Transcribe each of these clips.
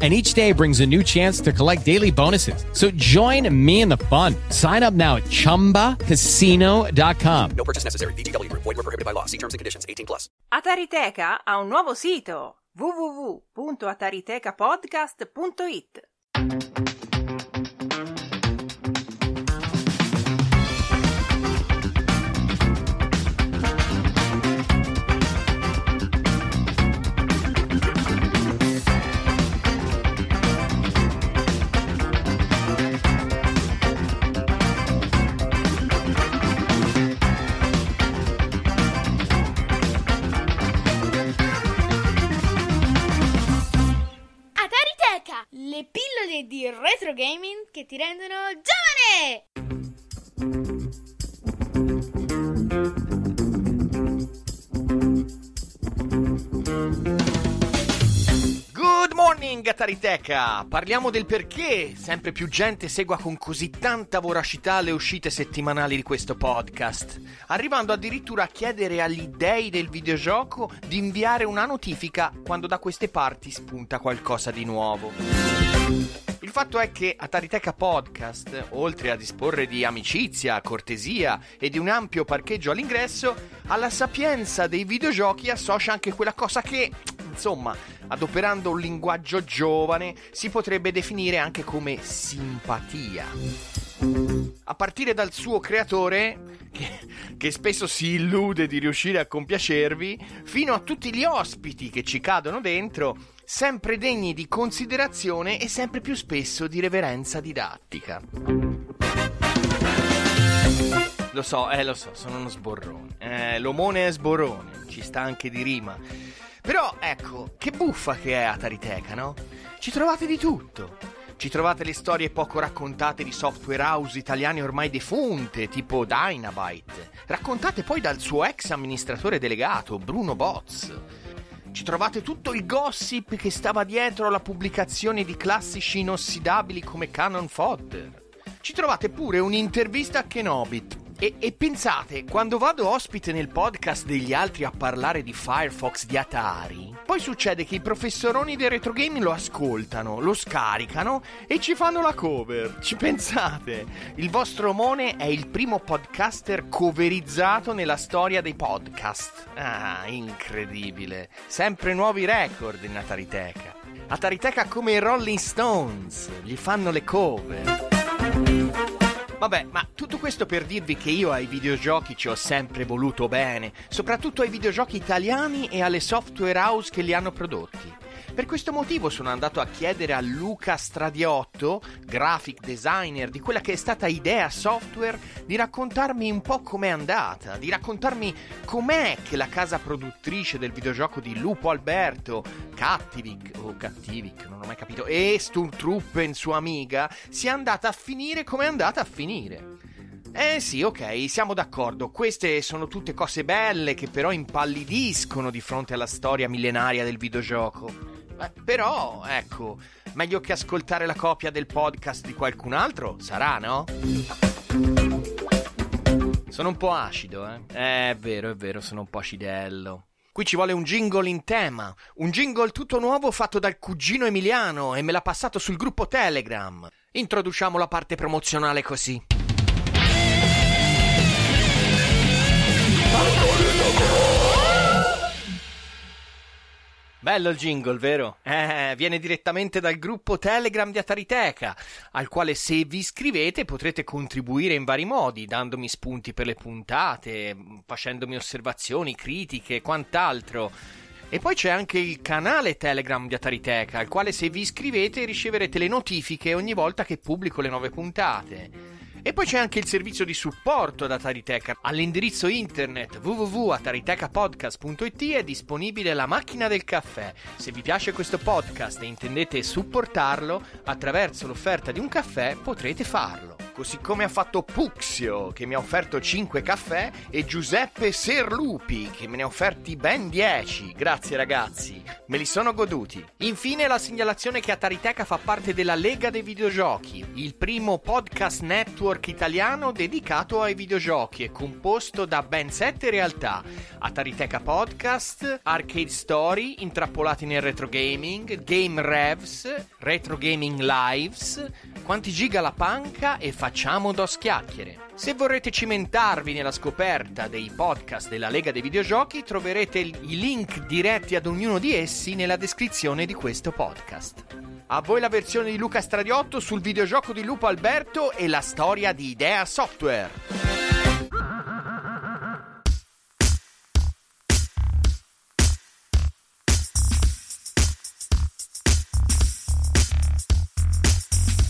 and each day brings a new chance to collect daily bonuses. So join me in the fun. Sign up now at ChumbaCasino.com. No purchase necessary. VGW Group. Void were prohibited by law. See terms and conditions. 18 plus. Atariteca ha un nuovo sito www.ataritekapodcast.it pillole di retro gaming che ti rendono giovane! Good morning Atariteca! Parliamo del perché sempre più gente segua con così tanta voracità le uscite settimanali di questo podcast, arrivando addirittura a chiedere agli dei del videogioco di inviare una notifica quando da queste parti spunta qualcosa di nuovo. Il fatto è che Atariteca Podcast, oltre a disporre di amicizia, cortesia e di un ampio parcheggio all'ingresso, alla sapienza dei videogiochi associa anche quella cosa che, insomma, adoperando un linguaggio giovane, si potrebbe definire anche come simpatia. A partire dal suo creatore, che, che spesso si illude di riuscire a compiacervi, fino a tutti gli ospiti che ci cadono dentro, sempre degni di considerazione e sempre più spesso di reverenza didattica. Lo so, eh, lo so, sono uno sborrone. Eh, l'omone è sborrone, ci sta anche di rima. Però, ecco, che buffa che è Atariteca, no? Ci trovate di tutto. Ci trovate le storie poco raccontate di software house italiane ormai defunte, tipo Dynabyte, raccontate poi dal suo ex amministratore delegato, Bruno Boz. Ci trovate tutto il gossip che stava dietro alla pubblicazione di classici inossidabili come Canon Fodder. Ci trovate pure un'intervista a Kenobit. E, e pensate, quando vado ospite nel podcast degli altri a parlare di Firefox di Atari, poi succede che i professoroni del retro gaming lo ascoltano, lo scaricano e ci fanno la cover. Ci pensate? Il vostro Mone è il primo podcaster coverizzato nella storia dei podcast. Ah, incredibile. Sempre nuovi record in Atariteca. Atariteca come i Rolling Stones, gli fanno le cover. Vabbè, ma tutto questo per dirvi che io ai videogiochi ci ho sempre voluto bene, soprattutto ai videogiochi italiani e alle software house che li hanno prodotti. Per questo motivo sono andato a chiedere a Luca Stradiotto, graphic designer di quella che è stata Idea Software, di raccontarmi un po' com'è andata, di raccontarmi com'è che la casa produttrice del videogioco di Lupo Alberto, Cattivic, o Cattivic, non ho mai capito, e Sturmtruppen, sua amiga, sia andata a finire come è andata a finire. Eh sì, ok, siamo d'accordo. Queste sono tutte cose belle che però impallidiscono di fronte alla storia millenaria del videogioco. Eh, però, ecco, meglio che ascoltare la copia del podcast di qualcun altro, sarà, no? Sono un po' acido, eh? Eh, è vero, è vero, sono un po' acidello. Qui ci vuole un jingle in tema, un jingle tutto nuovo fatto dal cugino Emiliano e me l'ha passato sul gruppo Telegram. Introduciamo la parte promozionale così. Bello il jingle, vero? Eh, viene direttamente dal gruppo Telegram di Atariteca, al quale se vi iscrivete potrete contribuire in vari modi, dandomi spunti per le puntate, facendomi osservazioni, critiche e quant'altro. E poi c'è anche il canale Telegram di Atariteca, al quale se vi iscrivete riceverete le notifiche ogni volta che pubblico le nuove puntate. E poi c'è anche il servizio di supporto ad Atariteca. All'indirizzo internet www.ataritekapodcast.it è disponibile la macchina del caffè. Se vi piace questo podcast e intendete supportarlo attraverso l'offerta di un caffè, potrete farlo. così come ha fatto Puxio che mi ha offerto 5 caffè e Giuseppe Serlupi che me ne ha offerti ben 10. Grazie ragazzi, me li sono goduti. Infine la segnalazione che Atariteca fa parte della Lega dei Videogiochi, il primo podcast network italiano dedicato ai videogiochi e composto da ben 7 realtà. Atariteca Podcast, Arcade Story, intrappolati nel retro gaming, Game Revs, Retro Gaming Lives, Quanti giga la panca e facciamo dos chiacchiere. Se vorrete cimentarvi nella scoperta dei podcast della Lega dei Videogiochi, troverete i link diretti ad ognuno di essi nella descrizione di questo podcast. A voi la versione di Luca Stradiotto sul videogioco di Lupo Alberto e la storia di Idea Software.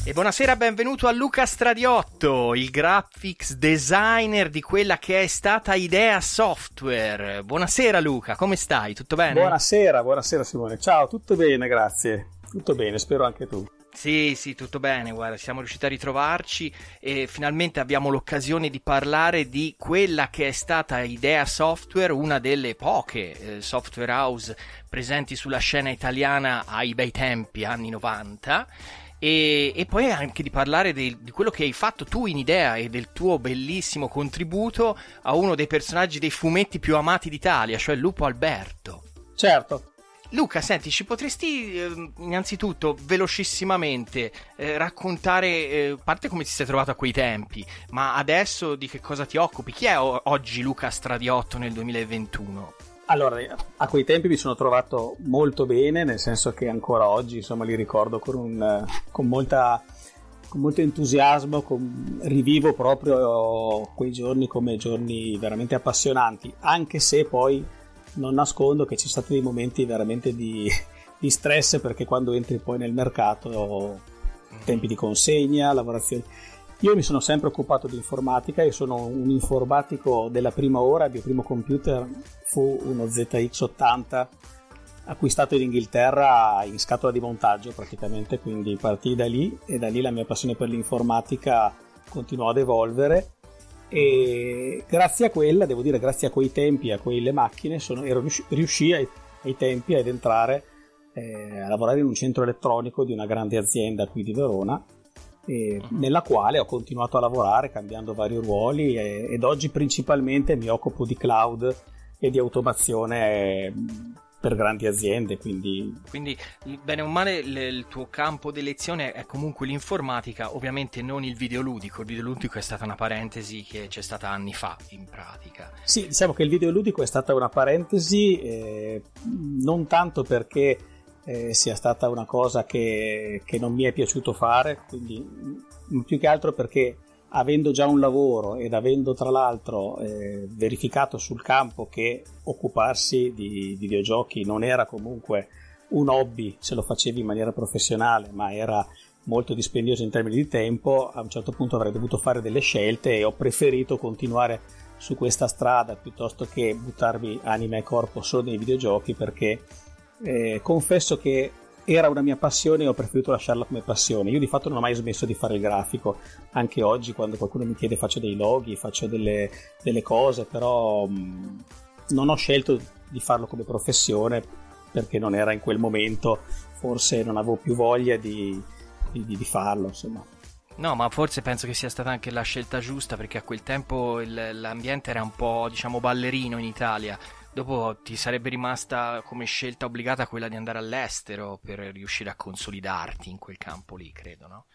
E buonasera, benvenuto a Luca Stradiotto, il graphics designer di quella che è stata Idea Software. Buonasera Luca, come stai? Tutto bene? Buonasera, buonasera Simone. Ciao, tutto bene, grazie. Tutto bene, spero anche tu. Sì, sì, tutto bene, guarda, siamo riusciti a ritrovarci e finalmente abbiamo l'occasione di parlare di quella che è stata Idea Software, una delle poche eh, software house presenti sulla scena italiana ai bei tempi, anni 90 e, e, poi anche di parlare di, di, quello che hai fatto tu in idea e del tuo bellissimo contributo a uno dei personaggi dei fumetti più amati d'Italia, cioè Lupo Alberto. Certo. Luca, senti, ci potresti eh, innanzitutto velocissimamente eh, raccontare, eh, parte come ti sei trovato a quei tempi, ma adesso di che cosa ti occupi? Chi è o- oggi Luca Stradiotto nel 2021? Allora, a quei tempi mi sono trovato molto bene, nel senso che ancora oggi insomma, li ricordo con, un, con, molta, con molto entusiasmo, con, rivivo proprio quei giorni come giorni veramente appassionanti, anche se poi non nascondo che ci sono stati dei momenti veramente di, di stress perché quando entri poi nel mercato, tempi di consegna, lavorazioni. Io mi sono sempre occupato di informatica, io sono un informatico della prima ora, il mio primo computer fu uno ZX80 acquistato in Inghilterra in scatola di montaggio praticamente, quindi partì da lì e da lì la mia passione per l'informatica continuò ad evolvere e grazie a quella, devo dire grazie a quei tempi, a quelle macchine, sono, ero riusci, riuscì ai, ai, tempi ad entrare eh, a lavorare in un centro elettronico di una grande azienda qui di Verona e nella quale ho continuato a lavorare cambiando vari ruoli e, ed oggi principalmente mi occupo di cloud e di automazione per grandi aziende. Quindi, quindi bene o male, il tuo campo di lezione è comunque l'informatica, ovviamente non il videoludico. Il videoludico è stata una parentesi che c'è stata anni fa in pratica. Sì, diciamo che il videoludico è stata una parentesi, eh, non tanto perché eh, sia stata una cosa che, che, non mi è piaciuto fare, quindi mm, più che altro perché avendo già un lavoro ed avendo tra l'altro eh, verificato sul campo che occuparsi di, videogiochi non era comunque un hobby se lo facevi in maniera professionale, ma era molto dispendioso in termini di tempo, a un certo punto avrei dovuto fare delle scelte e ho preferito continuare su questa strada piuttosto che buttarmi anima e corpo solo nei videogiochi perché eh, confesso che era una mia passione e ho preferito lasciarla come passione. Io di fatto non ho mai smesso di fare il grafico, anche oggi quando qualcuno mi chiede faccio dei loghi, faccio delle, delle cose, però mh, mm, non ho scelto di farlo come professione perché non era in quel momento, forse non avevo più voglia di, di, di farlo, insomma. No, ma forse penso che sia stata anche la scelta giusta perché a quel tempo il, l'ambiente era un po', diciamo, ballerino in Italia dopo ti sarebbe rimasta come scelta obbligata quella di andare all'estero per riuscire a consolidarti in quel campo lì, credo, no?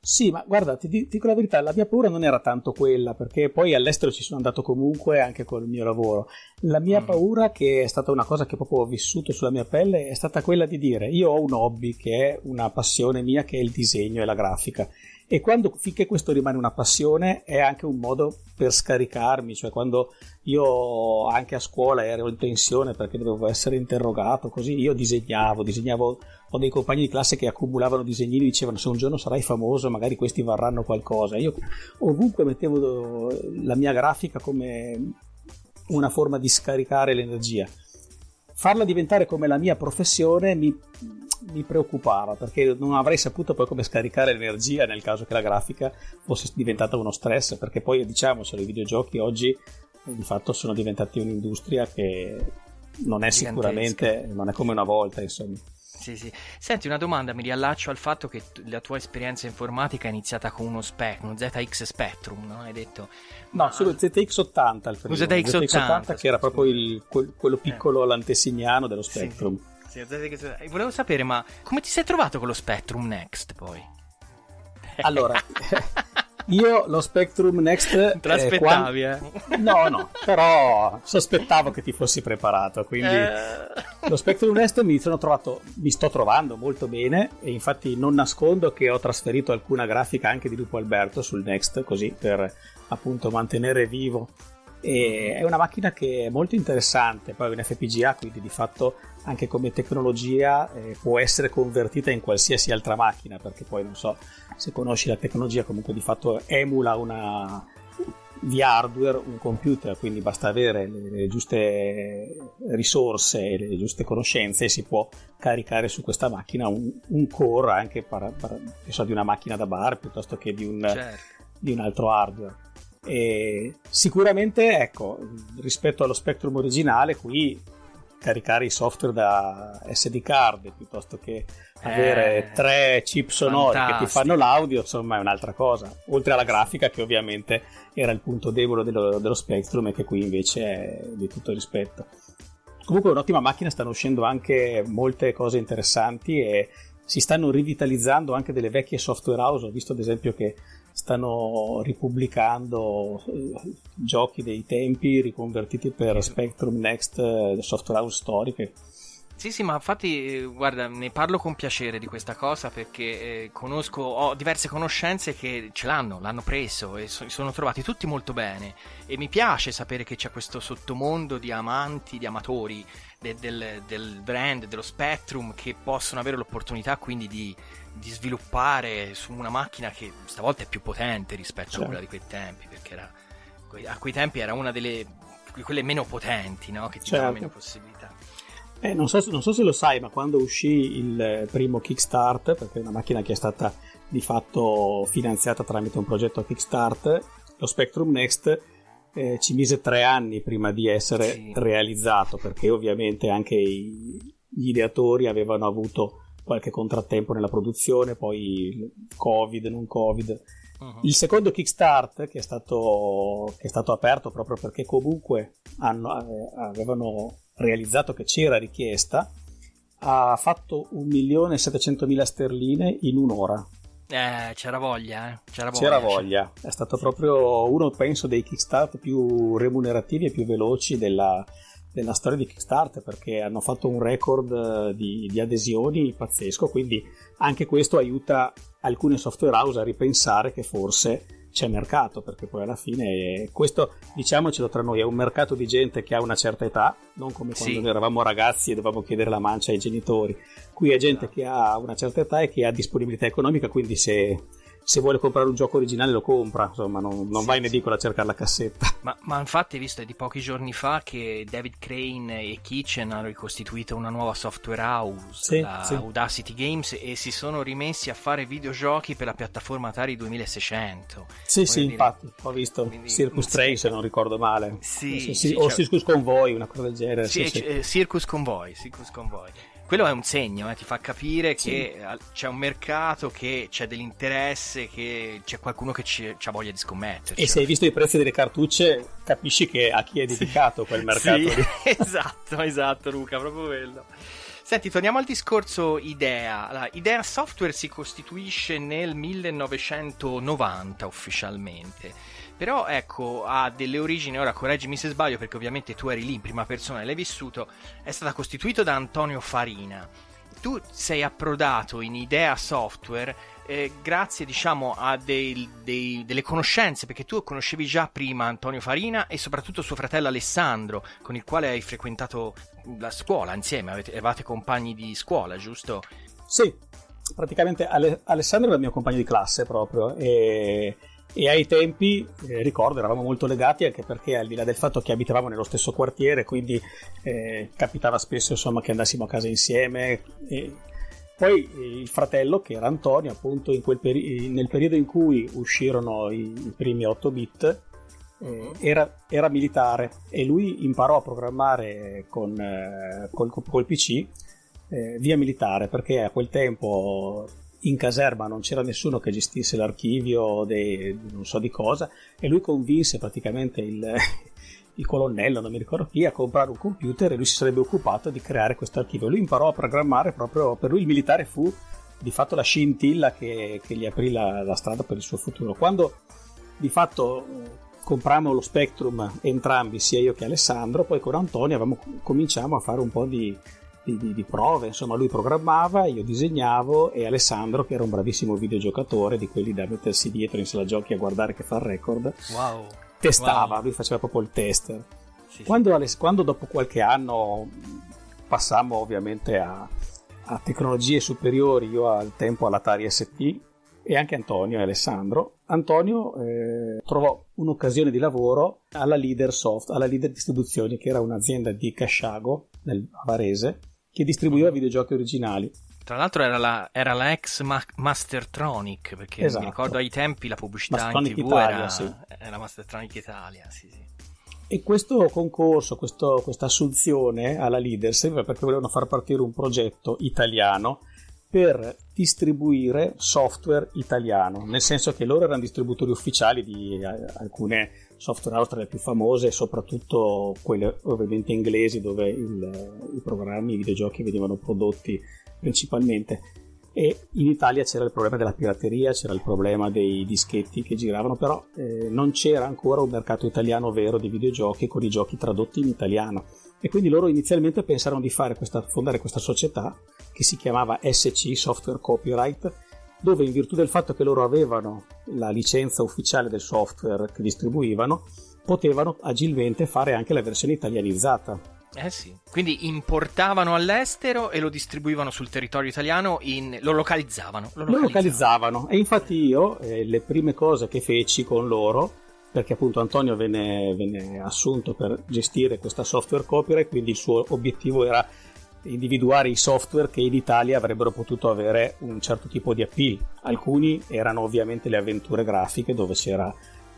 Sì, ma guarda, ti, dico la verità, la mia paura non era tanto quella, perché poi all'estero ci sono andato comunque anche col mio lavoro. La mia mm. paura, che è stata una cosa che proprio ho vissuto sulla mia pelle, è stata quella di dire, io ho un hobby che è una passione mia, che è il disegno e la grafica. E quando finché questo rimane una passione è anche un modo per scaricarmi, cioè quando io anche a scuola ero in tensione perché dovevo essere interrogato, così io disegnavo, disegnavo, ho dei compagni di classe che accumulavano disegnini dicevano se un giorno sarai famoso magari questi varranno qualcosa. Io ovunque mettevo la mia grafica come una forma di scaricare l'energia. Farla diventare come la mia professione mi mi preoccupava perché non avrei saputo poi come scaricare l'energia nel caso che la grafica fosse diventata uno stress perché poi diciamocelo i videogiochi oggi di fatto sono diventati un'industria che non è sicuramente non è come una volta insomma sì, sì. Senti, una domanda, mi riallaccio al fatto che la tua esperienza informatica è iniziata con uno Spectrum, uno ZX Spectrum, no? Hai detto... No, ma... solo ZX80 il primo. ZX80, ZX80 che era proprio il, quello piccolo, eh. l'antesignano dello Spectrum. Sì, sì. Volevo sapere, ma come ti sei trovato con lo Spectrum Next poi? Allora, Io lo Spectrum Next... Te l'aspettavi, eh, quando... eh? No, no, però sospettavo che ti fossi preparato, quindi eh... lo Spectrum Next mi sono trovato, mi sto trovando molto bene e infatti non nascondo che ho trasferito alcuna grafica anche di Lupo Alberto sul Next, così per appunto mantenere vivo e è una macchina che è molto interessante, poi è un FPGA, quindi di fatto anche come tecnologia eh, può essere convertita in qualsiasi altra macchina, perché poi non so se conosci la tecnologia, comunque di fatto emula una di hardware un computer, quindi basta avere le, le giuste risorse e le giuste conoscenze e si può caricare su questa macchina un, un core anche para, para, so, di una macchina da bar piuttosto che di un, certo. di un altro hardware. E sicuramente, ecco, rispetto allo Spectrum originale, qui caricare i software da SD card piuttosto che avere eh, tre chip sonori fantastico. che ti fanno l'audio, insomma, è un'altra cosa. Oltre alla grafica, che ovviamente era il punto debole dello, dello Spectrum e che qui invece è di tutto rispetto. Comunque, è un'ottima macchina, stanno uscendo anche molte cose interessanti e si stanno rivitalizzando anche delle vecchie software house. Ho visto ad esempio che stanno ripubblicando eh, giochi dei tempi riconvertiti per Spectrum Next eh, software house storiche. Sì, sì, ma infatti, eh, guarda, ne parlo con piacere di questa cosa perché eh, conosco, ho diverse conoscenze che ce l'hanno, l'hanno preso e so, sono trovati tutti molto bene. E mi piace sapere che c'è questo sottomondo di amanti, di amatori de, del, del brand, dello Spectrum, che possono avere l'opportunità quindi di di sviluppare su una macchina che stavolta è più potente rispetto certo. a quella di quei tempi, perché era, a quei tempi era una delle quelle meno potenti, no? che ti certo. meno possibilità. Eh, non, so, non, so, se lo sai, ma quando uscì il primo Kickstart, perché è una macchina che è stata di fatto finanziata tramite un progetto Kickstart, lo Spectrum Next eh, ci mise tre anni prima di essere sì. realizzato, perché ovviamente anche i, gli ideatori avevano avuto qualche contrattempo nella produzione, poi Covid, non Covid. Uh-huh. Il secondo Kickstart, che è, stato, che è stato aperto proprio perché comunque hanno, eh, avevano realizzato che c'era richiesta, ha fatto 1.700.000 sterline in un'ora. Eh, c'era voglia, eh. C'era voglia. C'era voglia. È stato proprio uno, penso, dei Kickstart più remunerativi e più veloci della, della storia di Kickstarter perché hanno fatto un record eh, di, di, adesioni pazzesco, quindi anche questo aiuta alcune software house a ripensare che forse c'è mercato, perché poi alla fine questo, diciamocelo tra noi, è un mercato di gente che ha una certa età, non come quando sì. eravamo ragazzi e dovevamo chiedere la mancia ai genitori. Qui è gente no. che ha una certa età e che ha disponibilità economica, quindi se se vuole comprare un gioco originale lo compra, insomma, non, non sì, va in edicola a cercare la cassetta. Ma, ma, infatti, visto è di pochi giorni fa che David Crane e Kitchen hanno ricostituito una nuova software house, sì, la sì. Audacity Games, e si sono rimessi a fare videogiochi per la piattaforma Atari 2600. Sì, sì, dire... infatti, ho visto Quindi, Circus Train, se non ricordo male. Sì, sì, o cioè... Circus Convoy, una cosa del genere. Sì, eh, Circus Convoy, Circus Convoy quello è un segno, eh, ti fa capire sì. che c'è un mercato, che c'è dell'interesse, che c'è qualcuno che ha voglia di scommettere. E se hai visto i prezzi delle cartucce, capisci che a chi è dedicato sì. quel mercato. Sì, esatto, esatto, Luca, proprio quello. Senti, torniamo al discorso Idea. Allora, Idea Software si costituisce nel 1990 ufficialmente però ecco, ha delle origini, ora correggimi se sbaglio perché ovviamente tu eri lì in prima persona e l'hai vissuto, è stata costituita da Antonio Farina. Tu sei approdato in Idea Software eh, grazie diciamo a dei, dei, delle conoscenze, perché tu conoscevi già prima Antonio Farina e soprattutto suo fratello Alessandro, con il quale hai frequentato la scuola insieme, avete, eravate compagni di scuola, giusto? Sì, praticamente Ale- Alessandro era il mio compagno di classe proprio e e ai tempi, eh, ricordo, eravamo molto legati anche perché al di là del fatto che abitavamo nello stesso quartiere, quindi eh, capitava spesso insomma, che andassimo a casa insieme. E Poi eh, il fratello, che era Antonio, appunto peri- nel periodo in cui uscirono i, i primi 8 bit, eh, era, era, militare. E lui imparò a programmare con, eh, col, col, PC eh, via militare perché a quel tempo in caserma non c'era nessuno che gestisse l'archivio di non so di cosa e lui convinse praticamente il, il colonnello, non mi ricordo chi, a comprare un computer e lui si sarebbe occupato di creare questo archivio. Lui imparò a programmare proprio, per lui il militare fu di fatto la scintilla che, che gli aprì la, la, strada per il suo futuro. Quando di fatto comprammo lo Spectrum entrambi, sia io che Alessandro, poi con Antonio avevamo, cominciamo a fare un po' di, di, di, di, prove, insomma lui programmava, io disegnavo e Alessandro che era un bravissimo videogiocatore di quelli da mettersi dietro in sala giochi a guardare che fa il record. Wow testava, wow. lui faceva proprio il tester. Sì, quando, sì. quando, dopo qualche anno passammo ovviamente a, a, tecnologie superiori, io al tempo all'Atari ST e anche Antonio e Alessandro, Antonio eh, trovò un'occasione di lavoro alla Leader Soft, alla Leader Distribuzioni, che era un'azienda di Casciago, nel Varese, che distribuiva videogiochi originali. Tra l'altro era la, era la ex Ma- Mastertronic, perché esatto. mi ricordo ai tempi la pubblicità in tv Italia, era, sì. era Mastertronic Italia, sì, sì. E questo concorso, questo, questa assunzione alla leader serviva perché volevano far partire un progetto italiano per distribuire software italiano, nel senso che loro erano distributori ufficiali di alcune software house tra le più famose, soprattutto quelle ovviamente inglesi dove il, i programmi, i videogiochi venivano prodotti principalmente. E in Italia c'era il problema della pirateria, c'era il problema dei dischetti che giravano, però eh, non c'era ancora un mercato italiano vero di videogiochi con i giochi tradotti in italiano. E quindi loro inizialmente pensarono di questa, fondare questa società che si chiamava SC Software Copyright, dove in virtù del fatto che loro avevano la licenza ufficiale del software che distribuivano, potevano agilmente fare anche la versione italianizzata eh sì, quindi importavano all'estero e lo distribuivano sul territorio italiano, in... lo, localizzavano, lo localizzavano. Lo localizzavano. E infatti io eh, le prime cose che feci con loro, perché appunto Antonio venne, venne assunto per gestire questa software copyright, quindi il suo obiettivo era individuare i software che in Italia avrebbero potuto avere un certo tipo di appeal. Alcuni erano ovviamente le avventure grafiche dove c'era,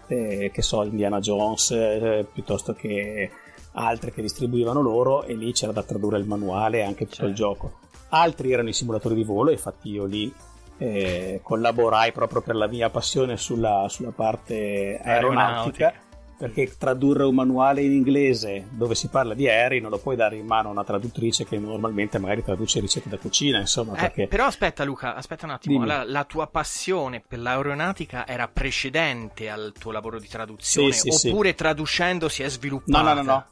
eh, che so, Indiana Jones, eh, piuttosto che altre che distribuivano loro e lì c'era da tradurre il manuale e anche tutto certo. il gioco. Altri erano i simulatori di volo, infatti io lì eh, collaborai proprio per la mia passione sulla, sulla parte aeronautica. aeronautica perché tradurre un manuale in inglese dove si parla di aerei non lo puoi dare in mano a una traduttrice che normalmente magari traduce ricette da cucina, insomma. Eh, perché... Però aspetta Luca, aspetta un attimo, la, la, tua passione per l'aeronautica era precedente al tuo lavoro di traduzione sì, sì, oppure sì. traducendo si è sviluppata? No, no, no, no.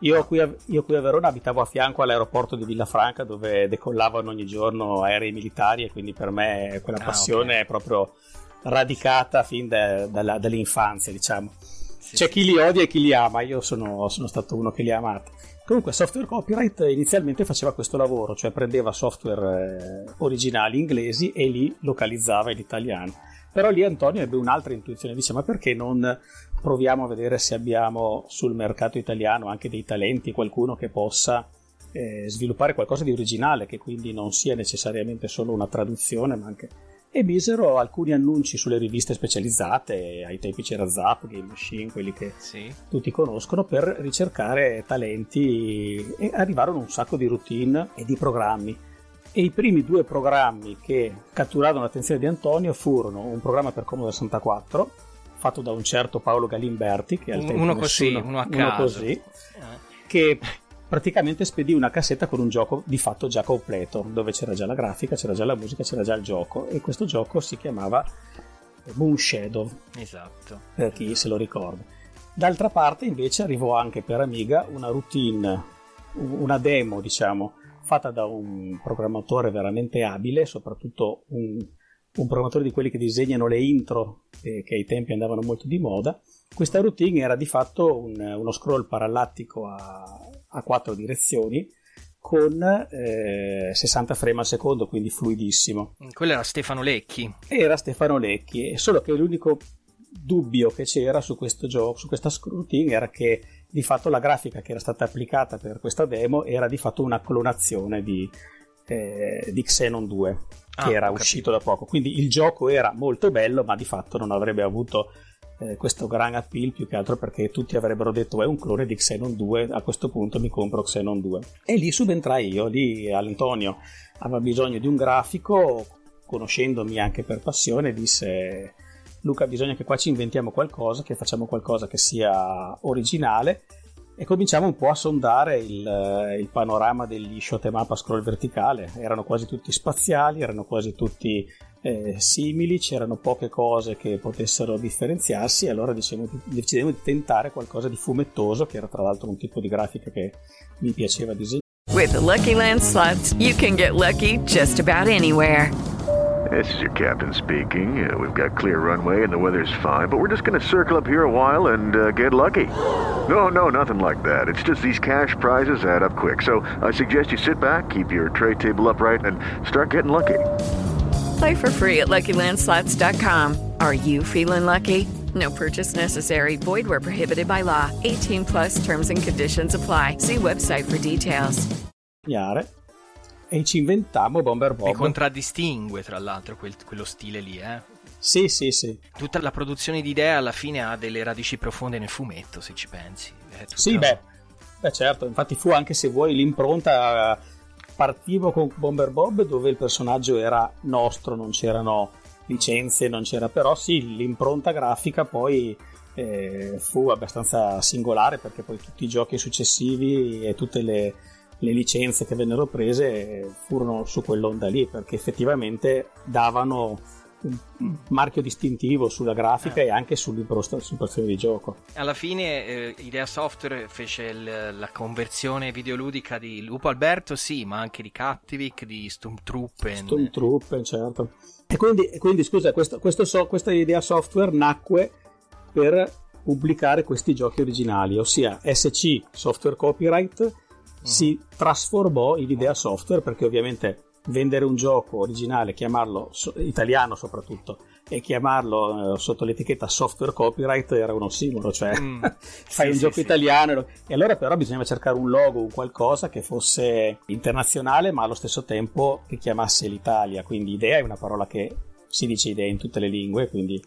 Io qui, a, io qui, a, Verona abitavo a fianco all'aeroporto di Villafranca dove decollavano ogni giorno aerei militari e quindi per me quella ah, passione okay. è proprio radicata fin da, da, dall'infanzia, diciamo. Sì, C'è chi li odia e chi li ama, io sono, sono stato uno che li ha amati. Comunque, Software Copyright inizialmente faceva questo lavoro, cioè prendeva software eh, originali inglesi e li localizzava in italiano. Però lì Antonio ebbe un'altra intuizione, dice ma perché non proviamo a vedere se abbiamo sul mercato italiano anche dei talenti, qualcuno che possa eh, sviluppare qualcosa di originale, che quindi non sia necessariamente solo una traduzione, ma anche... E misero alcuni annunci sulle riviste specializzate, ai tempi c'era Zap, Game Machine, quelli che sì. tutti conoscono, per ricercare talenti e arrivarono un sacco di routine e di programmi. E i primi due programmi che catturarono l'attenzione di Antonio furono un programma per Commodore 64 fatto da un certo Paolo Galimberti, che al tempo uno così, nessuno, uno a caso. Uno così, eh. che praticamente spedì una cassetta con un gioco di fatto già completo, dove c'era già la grafica, c'era già la musica, c'era già il gioco e questo gioco si chiamava Moon Shadow. Esatto. Per chi se lo ricorda. D'altra parte invece arrivò anche per Amiga una routine, una demo diciamo, fatta da un programmatore veramente abile, soprattutto un un programmatore di quelli che disegnano le intro, eh, che ai tempi andavano molto di moda. Questa routine era di fatto un, uno scroll parallattico a, a quattro direzioni con eh, 60 frame al secondo, quindi fluidissimo. Quello era Stefano Lecchi. Era Stefano Lecchi, solo che l'unico dubbio che c'era su questo gioco, su questa routine, era che di fatto la grafica che era stata applicata per questa demo era di fatto una clonazione di, eh, di Xenon 2 Ah, che era ho uscito da poco. Quindi il gioco era molto bello, ma di fatto non avrebbe avuto eh, questo gran appeal più che altro perché tutti avrebbero detto è un clone di Xenon 2, a questo punto mi compro Xenon 2. E lì subentrai io, lì Antonio aveva bisogno di un grafico, conoscendomi anche per passione, disse Luca bisogna che qua ci inventiamo qualcosa, che facciamo qualcosa che sia originale e cominciamo un po' a sondare il, eh, il panorama degli shot em up a scroll verticale. Erano quasi tutti spaziali, erano quasi tutti eh, simili, c'erano poche cose che potessero differenziarsi e allora diciamo, decidemmo di tentare qualcosa di fumettoso, che era tra l'altro un tipo di grafica che mi piaceva disegnare. With the Lucky Land slots, you can get lucky just about anywhere. This is your captain speaking. Uh, we've got clear runway and the weather's fine, but we're just going to circle up here a while and uh, get lucky. No, no, nothing like that. It's just these cash prizes add up quick. So I suggest you sit back, keep your tray table upright, and start getting lucky. Play for free at LuckyLandSlots.com. Are you feeling lucky? No purchase necessary. Void where prohibited by law. 18 plus terms and conditions apply. See website for details. E ci inventammo Bomber E Bob. contraddistingue, tra l'altro, quel- quello stile lì, eh. Sì, sì, sì. Tutta la produzione di idee alla fine ha delle radici profonde nel fumetto, se ci pensi. È tutta- Sì, beh, beh, certo, infatti fu anche se vuoi l'impronta partivo con Bomber Bob dove il personaggio era nostro, non c'erano licenze, non c'era però sì, l'impronta grafica poi eh, fu abbastanza singolare perché poi tutti i giochi successivi e tutte le, le licenze che vennero prese furono su quell'onda lì perché effettivamente davano marchio distintivo sulla grafica Eh. e anche sull'impostazione di gioco. Alla fine eh, Idea Software fece il- la conversione videoludica di Lupo Alberto, sì, ma anche di Cattivic, di Stormtrooper. Stormtrooper, certo. E quindi, e quindi, scusa, questo- questo so- questa idea software nacque per pubblicare questi giochi originali, ossia SC Software Copyright si trasformò in idea software perché ovviamente vendere un gioco originale, chiamarlo italiano soprattutto, e chiamarlo eh, sotto l'etichetta software copyright era un ossimoro, cioè Mm. fai Sì, un sì, gioco sì. italiano e lo- allora però bisognava cercare un logo, un qualcosa che fosse internazionale ma allo stesso tempo che chiamasse l'Italia, quindi idea è una parola che si dice idea in tutte le lingue, quindi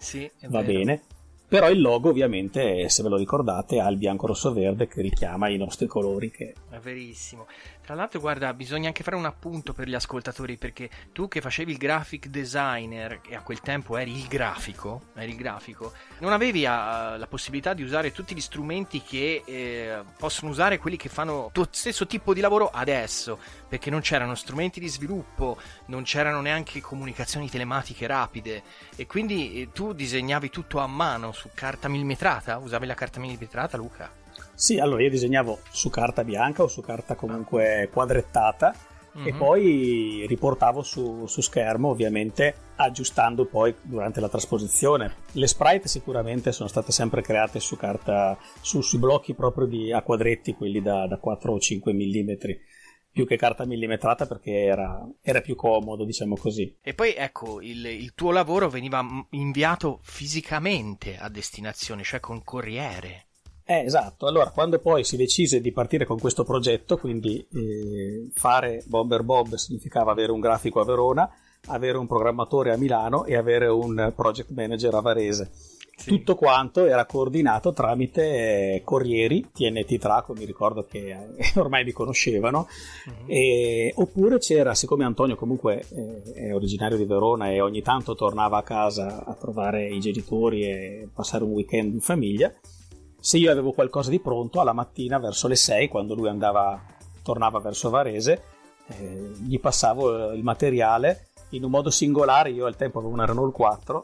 va vero. bene. Però il logo ovviamente, se ve lo ricordate, ha il bianco rosso verde che richiama i nostri colori che È verissimo. Tra l'altro, guarda, bisogna anche fare un appunto per gli ascoltatori perché tu che facevi il graphic designer e a quel tempo eri il grafico, eri il grafico, non avevi ah, la possibilità di usare tutti gli strumenti che eh, possono usare quelli che fanno tuo stesso tipo di lavoro adesso, perché non c'erano strumenti di sviluppo, non c'erano neanche comunicazioni telematiche rapide e quindi eh, tu disegnavi tutto a mano su carta millimetrata, usavi la carta millimetrata, Luca? Sì, allora io disegnavo su carta bianca o su carta comunque quadrettata e Mhm. poi riportavo su, su schermo, ovviamente aggiustando poi durante la trasposizione. Le sprite sicuramente sono state sempre create su carta, su- sui blocchi proprio di, a quadretti, quelli da, da 4 o 5 mm, più che carta millimetrata perché era, era più comodo, diciamo così. E poi ecco, il, il tuo lavoro veniva inviato fisicamente a destinazione, cioè con corriere. Eh, esatto. Allora, quando poi si decise di partire con questo progetto, quindi eh, fare Bomber Bob significava avere un grafico a Verona, avere un programmatore a Milano e avere un project manager a Varese. Sì. Tutto quanto era coordinato tramite eh, corrieri, TNT Traco, mi ricordo che eh, ormai vi conoscevano, Mhm. e- oppure c'era, siccome Antonio comunque eh, è originario di Verona e ogni tanto tornava a casa a trovare i genitori e passare un weekend in famiglia, se io avevo qualcosa di pronto alla mattina verso le 6 quando lui andava tornava verso Varese eh, gli passavo eh, il materiale. In un modo singolare io al tempo avevo una Renault 4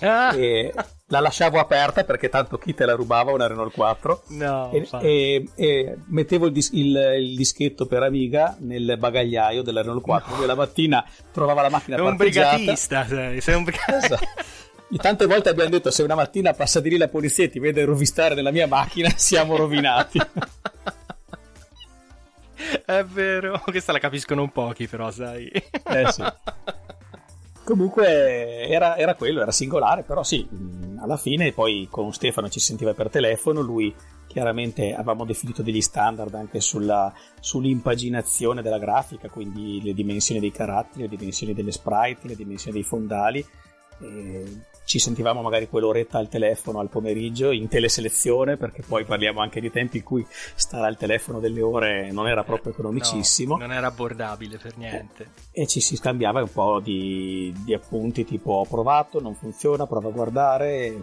Ah! e la lasciavo aperta perché tanto chi te la rubava una Renault 4 No, e, e- e mettevo il, dis- il- il dischetto per Amiga nel bagagliaio della Renault 4 Io la mattina trovava la macchina È un brigatista, sei, sei un brigatista. Esatto. Tante volte abbiamo detto se una mattina passa di lì la polizia e ti vede rovistare nella mia macchina siamo rovinati. È vero, questa la capiscono pochi però, sai. Eh sì. Comunque era, era quello, era singolare, però sì, mh, alla fine poi con Stefano ci sentiva per telefono, lui chiaramente avevamo definito degli standard anche sulla, sull'impaginazione della grafica, quindi le dimensioni dei caratteri, le dimensioni delle sprite, le dimensioni dei fondali. E ci sentivamo magari quell'oretta al telefono al pomeriggio in teleselezione, perché poi parliamo anche di tempi in cui stare al telefono delle ore non era proprio economicissimo. No, non era abbordabile per niente. E ci si scambiava un po' di, di appunti tipo ho provato, non funziona, prova a guardare.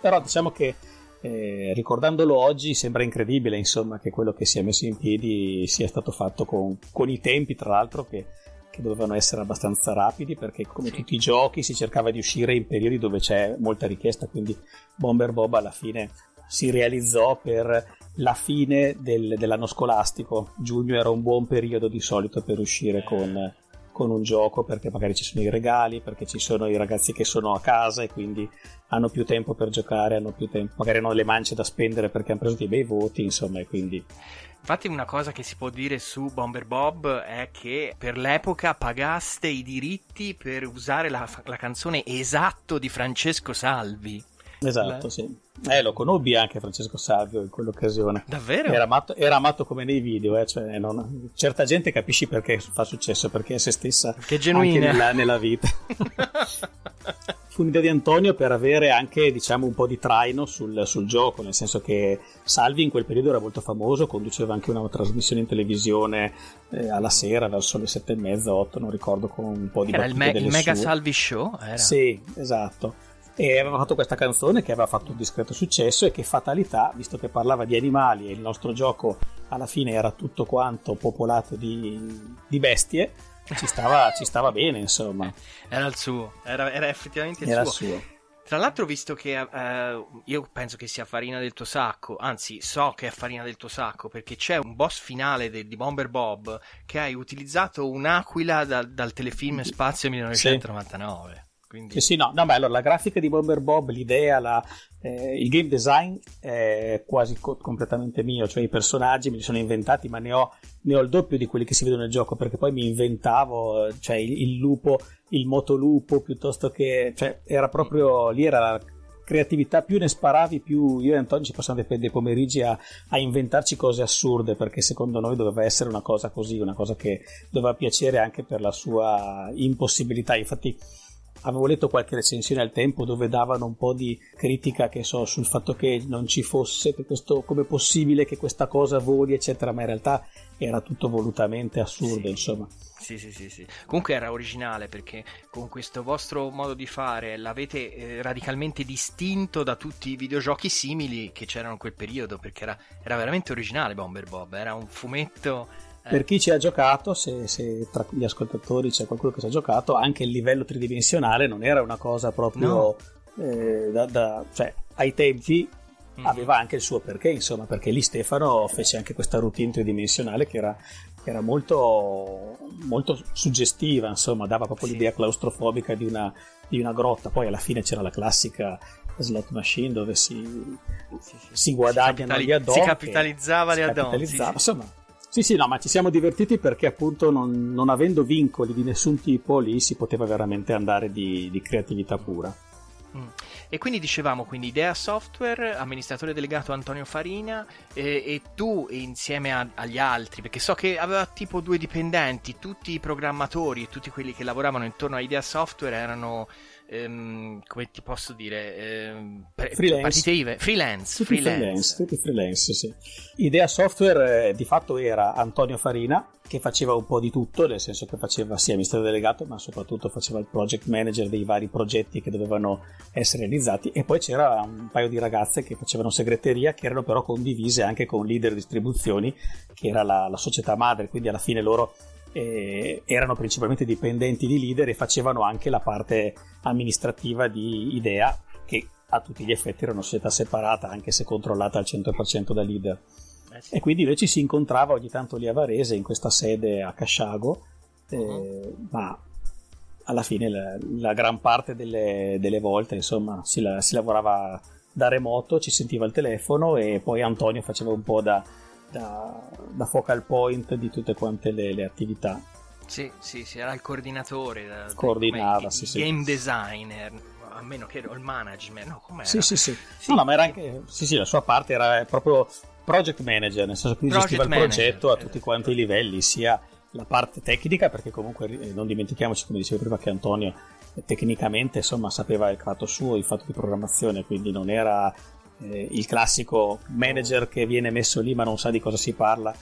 Però diciamo che eh, ricordandolo oggi sembra incredibile insomma che quello che si è messo in piedi sia stato fatto con, con i tempi tra l'altro che, che, dovevano essere abbastanza rapidi perché come tutti i giochi si cercava di uscire in periodi dove c'è molta richiesta quindi Bomber Bob alla fine si realizzò per la fine del, dell'anno scolastico. Giugno era un buon periodo di solito per uscire con con un gioco perché magari ci sono i regali, perché ci sono i ragazzi che sono a casa e quindi hanno più tempo per giocare, hanno più tempo, magari hanno le mance da spendere perché hanno preso dei bei voti, insomma, e quindi Infatti una cosa che si può dire su Bomber Bob è che per l'epoca pagaste i diritti per usare la, la canzone esatto di Francesco Salvi. Esatto, Beh. sì. Eh, lo conobbi anche Francesco Salvio in quell'occasione. Davvero? Era amato, era amato come nei video, eh, cioè non, certa gente capisci perché fa successo, perché è se stessa che genuina. Nella, nella, vita. Fu un'idea di Antonio per avere anche diciamo un po' di traino sul, sul, gioco, nel senso che Salvi in quel periodo era molto famoso, conduceva anche una trasmissione in televisione eh, alla sera verso le sette e mezza, otto, non ricordo, con un po' di Era il, me- il Mega Salvi Show? Era. Sì, esatto e aveva fatto questa canzone che aveva fatto un discreto successo e che fatalità, visto che parlava di animali e il nostro gioco alla fine era tutto quanto popolato di, di bestie, ci stava, ci stava, bene insomma. Era il suo, era, era effettivamente il era suo. suo. Tra l'altro, visto che uh, io penso che sia farina del tuo sacco, anzi, so che è farina del tuo sacco, perché c'è un boss finale de- di Bomber Bob che hai utilizzato un'aquila da- dal telefilm Spazio 1999. Sì. Quindi... Sì, sì, no, no, beh, allora la grafica di Bomber Bob, l'idea, la, eh, il game design è quasi co- completamente mio, cioè i personaggi me li sono inventati, ma ne ho, ne ho, il doppio di quelli che si vedono nel gioco, perché poi mi inventavo, cioè il, il lupo, il motolupo, piuttosto che, cioè era proprio, lì era la creatività, più ne sparavi, più io e Antonio ci passiamo dei pomeriggi a, a, inventarci cose assurde, perché secondo noi doveva essere una cosa così, una cosa che doveva piacere anche per la sua impossibilità. Infatti avevo letto qualche recensione al tempo dove davano un po' di critica che so sul fatto che non ci fosse questo come possibile che questa cosa voli eccetera ma in realtà era tutto volutamente assurdo sì. insomma sì, sì, sì, sì. Comunque era originale perché con questo vostro modo di fare l'avete eh, radicalmente distinto da tutti i videogiochi simili che c'erano in quel periodo perché era, era veramente originale Bomber Bob, era un fumetto per chi ci ha giocato, se, se, tra gli ascoltatori c'è qualcuno che ci ha giocato, anche il livello tridimensionale non era una cosa proprio no. eh, da, da, cioè, ai tempi mm. aveva anche il suo perché, insomma, perché lì Stefano fece anche questa routine tridimensionale che era, era molto, molto, suggestiva, insomma, dava proprio sì. l'idea claustrofobica di una, di una grotta. Poi alla fine c'era la classica slot machine dove si, sì, sì. si guadagnano si capitali- gli addon. Si capitalizzava gli addon. Insomma, sì, sì, no, ma ci siamo divertiti perché appunto non, non avendo vincoli di nessun tipo lì si poteva veramente andare di, di creatività pura. Mm. E quindi dicevamo, quindi Idea Software, amministratore delegato Antonio Farina e, e tu insieme a, agli altri, perché so che aveva tipo due dipendenti, tutti i programmatori e tutti quelli che lavoravano intorno a Idea Software erano ehm, come ti posso dire, ehm, freelance. partite IVE, freelance. Tutti freelance. freelance, tutti freelance sì. Idea Software eh, di fatto era Antonio Farina che faceva un po' di tutto, nel senso che faceva sia ministero delegato, ma soprattutto faceva il project manager dei vari progetti che dovevano essere realizzati e poi c'era un paio di ragazze che facevano segreteria che erano però condivise anche con leader distribuzioni che era la, la società madre, quindi alla fine loro erano principalmente dipendenti di leader e facevano anche la parte amministrativa di Idea, che a tutti gli effetti era una società separata, anche se controllata al 100% da leader. Eh sì. E quindi noi ci si incontrava ogni tanto lì a Varese, in questa sede a Casciago, eh, uh-huh. ma alla fine la, la gran parte delle, delle volte insomma si, la, si lavorava da remoto, ci sentiva il telefono e poi Antonio faceva un po' da, da, da focal point di tutte quante le, le attività. Sì, sì, sì, era il coordinatore. Coordinava, sì, sì. Game designer. a meno che il management, no, com'era? Sì, sì, sì. No, no, ma era anche, sì, sì, la sua parte era proprio project manager, nel senso che lui gestiva il progetto manager, a tutti quanti i livelli, sia la parte tecnica, perché comunque eh, non dimentichiamoci, come dicevo prima, che Antonio eh, tecnicamente insomma sapeva il fatto suo, il fatto di programmazione, quindi non era eh, il classico manager che viene messo lì ma non sa di cosa si parla.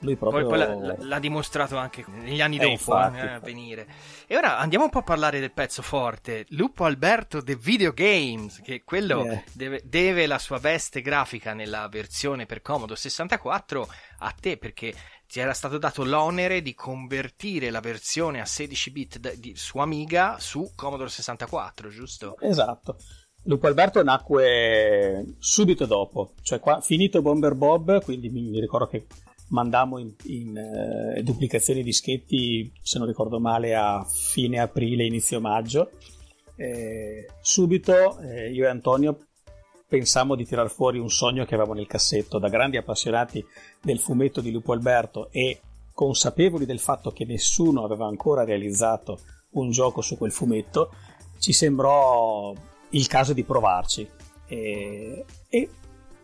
Lui proprio... Poi, poi l'ha, l'ha- dimostrato anche negli anni Eh, dopo infatti, eh, a venire. E ora andiamo un po' a parlare del pezzo forte. Lupo Alberto The Video Games, che quello Eh. deve, deve la sua veste grafica nella versione per Commodore 64 a te, perché ti era stato dato l'onere di convertire la versione a 16 bit d- di, su Amiga su Commodore 64, giusto? Esatto. Lupo Alberto nacque subito dopo, cioè qua, finito Bomber Bob, quindi mi, ricordo che mandammo in, in, eh, duplicazioni di dischetti, se non ricordo male, a fine aprile, inizio maggio. Eh, subito eh, io e Antonio pensammo di tirar fuori un sogno che avevamo nel cassetto, da grandi appassionati del fumetto di Lupo Alberto e consapevoli del fatto che nessuno aveva ancora realizzato un gioco su quel fumetto, ci sembrò il caso di provarci. E, e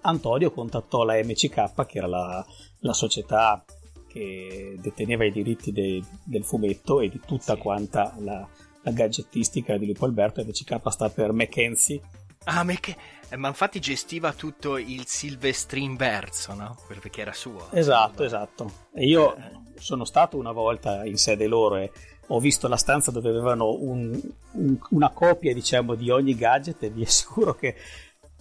Antonio contattò la MCK, che era la, la società che deteneva i diritti de- del fumetto e di tutta Sì. quanta la, la gadgettistica di Lupo Alberto. MCK sta per Mackenzie. Ah, ma, che- eh, ma infatti gestiva tutto il Silvestri inverso, no? Quello Perché era suo. Esatto, esatto. E io sono stato una volta in sede loro e ho visto la stanza dove avevano un- un- una copia, diciamo, di ogni gadget e vi assicuro che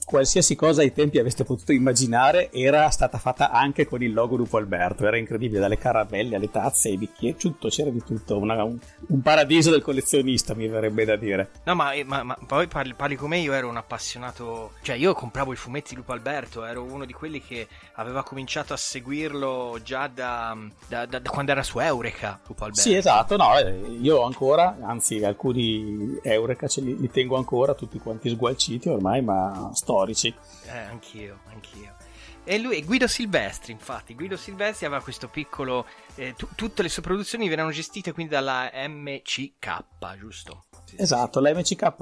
qualsiasi cosa ai tempi aveste potuto immaginare era stata fatta anche con il logo Lupo Alberto. Era incredibile, dalle caramelle alle tazze ai bicchieri, tutto, c'era di tutto. Una- un, un paradiso del collezionista, mi verrebbe da dire. No, ma, eh, ma- ma poi parli, parli come io ero un appassionato. Cioè, io compravo i fumetti di Lupo Alberto, ero uno di quelli che aveva cominciato a seguirlo già da, da- da- da quando era su Eureka. Lupo Alberto. Sì, esatto, no, eh, io ancora, anzi alcuni Eureka ce li, li tengo ancora, tutti quanti sgualciti ormai, ma storici. Eh, anch'io, anch'io. E lui è Guido Silvestri, infatti. Guido Silvestri aveva questo piccolo. eh, tu- tutte le sue produzioni venivano gestite quindi dalla MCK, giusto? Sì, sì, Esatto, la MCK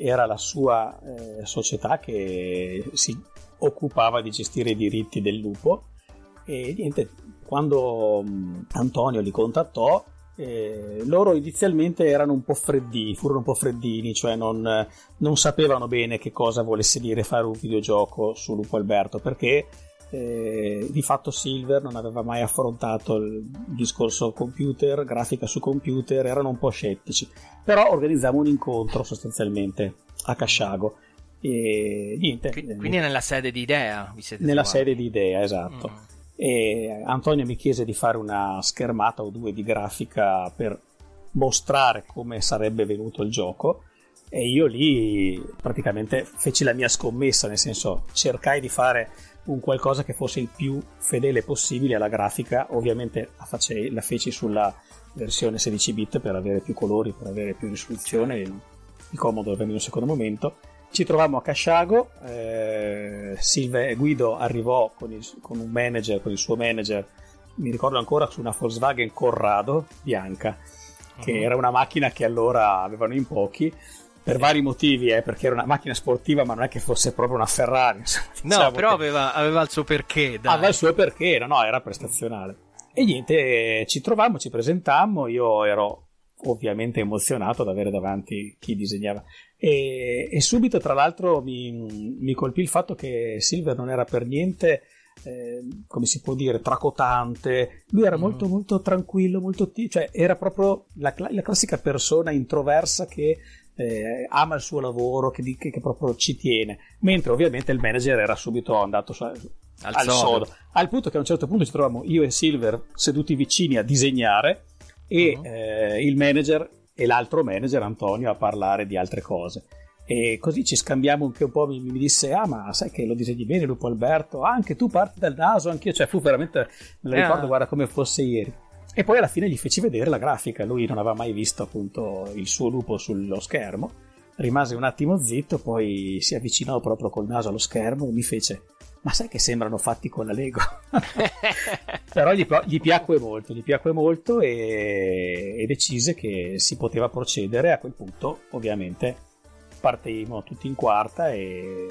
era la sua eh, società che si occupava di gestire i diritti del lupo e niente, quando mh, Antonio li contattò, eh, loro inizialmente erano un po' freddini, furono un po' freddini, cioè non, non sapevano bene che cosa volesse dire fare un videogioco su Lupo Alberto perché eh, di fatto Silver non aveva mai affrontato il discorso computer, grafica su computer, erano un po' scettici. Però organizzavamo un incontro sostanzialmente a Casciago. E niente, Qui- Quindi nella sede di Idea nella trovati. sede di Idea, esatto. Mm. E Antonio mi chiese di fare una schermata o due di grafica per mostrare come sarebbe venuto il gioco. E io lì praticamente feci la mia scommessa, nel senso cercai di fare un qualcosa che fosse il più fedele possibile alla grafica. Ovviamente la, face- la feci sulla versione 16 bit per avere più colori, per avere più risoluzione. Il, il comodo venne in un secondo momento. Ci trovammo a Casciago, eh, Silve- Guido arrivò con, il- con un manager, con il suo manager, mi ricordo ancora su una Volkswagen Corrado bianca, che Mhm. era una macchina che allora avevano in pochi, per vari motivi, eh, perché era una macchina sportiva, ma non è che fosse proprio una Ferrari. insomma, No, diciamo però che- aveva, aveva il suo perché. Dai. Aveva il suo perché, no, no, era prestazionale. E niente, ci trovammo, ci presentammo, io ero ovviamente emozionato ad avere davanti chi disegnava. E, e subito, tra l'altro, mi, mi colpì il fatto che Silver non era per niente, eh, come si può dire, tracotante. Lui era Mm. molto, molto tranquillo, molto ti- cioè era proprio la, la classica persona introversa che eh, ama il suo lavoro, che, che- che proprio ci tiene. Mentre ovviamente il manager era subito andato su- Al al, sodo. Al punto che a un certo punto ci troviamo io e Silver seduti vicini a disegnare e Mhm. eh, il manager e l'altro manager Antonio a parlare di altre cose. E così ci scambiamo anche un po'. Mi, mi disse: Ah, ma sai che lo disegni bene, Lupo Alberto? Ah, anche tu parti dal naso, anch'io. Cioè, fu veramente. Me lo Ah. ricordo, guarda come fosse ieri. E poi alla fine gli feci vedere la grafica. Lui non aveva mai visto appunto il suo lupo sullo schermo. Rimase un attimo zitto, poi si avvicinò proprio col naso allo schermo e mi fece: Ma sai che sembrano fatti con la Lego? Però gli, gli piacque molto, gli piacque molto e, e decise che si poteva procedere. A quel punto, ovviamente, partimmo tutti in quarta e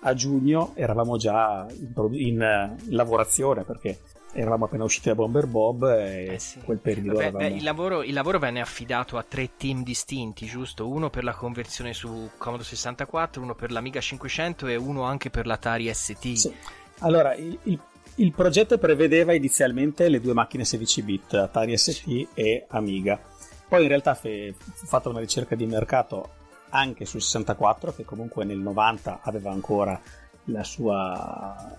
a giugno eravamo già in, in, eh, lavorazione perché eravamo appena usciti da Bomber Bob e Eh sì. quel periodo eravamo... beh, il, lavoro, il lavoro venne affidato a tre team distinti, giusto? Uno per la conversione su Commodore 64, uno per l'Amiga 500 e uno anche per l'Atari ST. Sì. Allora, il, il- il progetto prevedeva inizialmente le due macchine 16 bit, Atari ST e Amiga. Poi in realtà fe- fu fatta una ricerca di mercato anche sul 64, che comunque nel 90 aveva ancora la sua.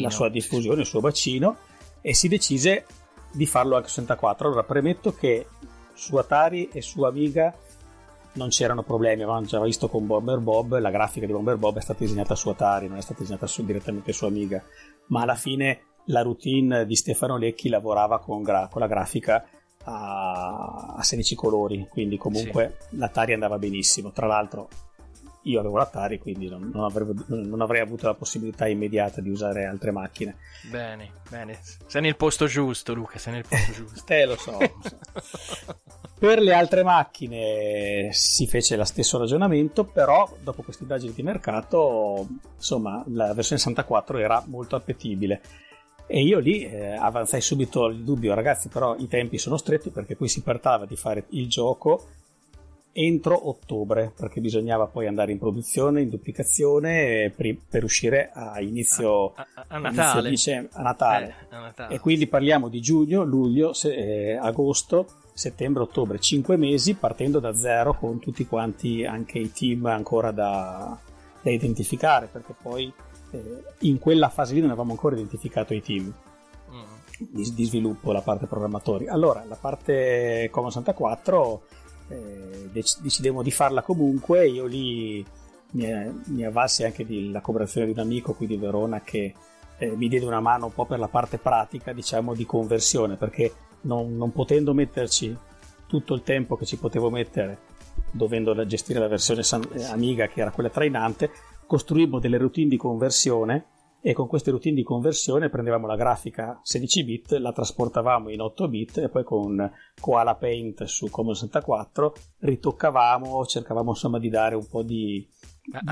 La sua diffusione, il suo bacino, e si decise di farlo anche su 64. Allora, premetto che su Atari e su Amiga non c'erano problemi, avevamo già visto con Bomber Bob, la grafica di Bomber Bob è stata disegnata su Atari, non è stata disegnata su- direttamente su Amiga, ma alla fine la routine di Stefano Lecchi lavorava con, gra- con la grafica a, a 16 colori, quindi comunque l'Atari andava benissimo. Tra l'altro io avevo l'Atari, quindi non, non avrei, non avrei avuto la possibilità immediata di usare altre macchine. Bene, bene. Sei nel posto giusto, Luca, sei nel posto giusto. Te lo so. Per le altre macchine si fece lo stesso ragionamento, però dopo queste indagini di mercato, insomma, la versione 64 era molto appetibile. E io lì eh, avanzai subito il dubbio, ragazzi, però i tempi sono stretti perché qui si parlava di fare il gioco entro ottobre, perché bisognava poi andare in produzione, in duplicazione, eh, pri- per uscire a inizio, A, a- a inizio Natale. dicembre- a Natale. Eh, a Natale. E quindi parliamo di giugno, luglio, se- eh, agosto, settembre, ottobre, 5 mesi partendo da zero con tutti quanti anche i team ancora da, da identificare perché poi eh, in quella fase lì non avevamo ancora identificato i team Mm. di, di sviluppo, la parte programmatori. Allora, la parte Commodore 64 eh, dec- decidemmo di farla comunque, io lì mi, mi avvalsi anche della cooperazione di un amico qui di Verona che eh, mi diede una mano un po' per la parte pratica, diciamo, di conversione, perché non, non potendo metterci tutto il tempo che ci potevo mettere, dovendo gestire la versione San- eh, Amiga, che era quella trainante, costruimmo delle routine di conversione e con queste routine di conversione prendevamo la grafica 16 bit, la trasportavamo in 8 bit e poi con Koala Paint su Commodore 64 ritoccavamo, cercavamo insomma di dare un po' di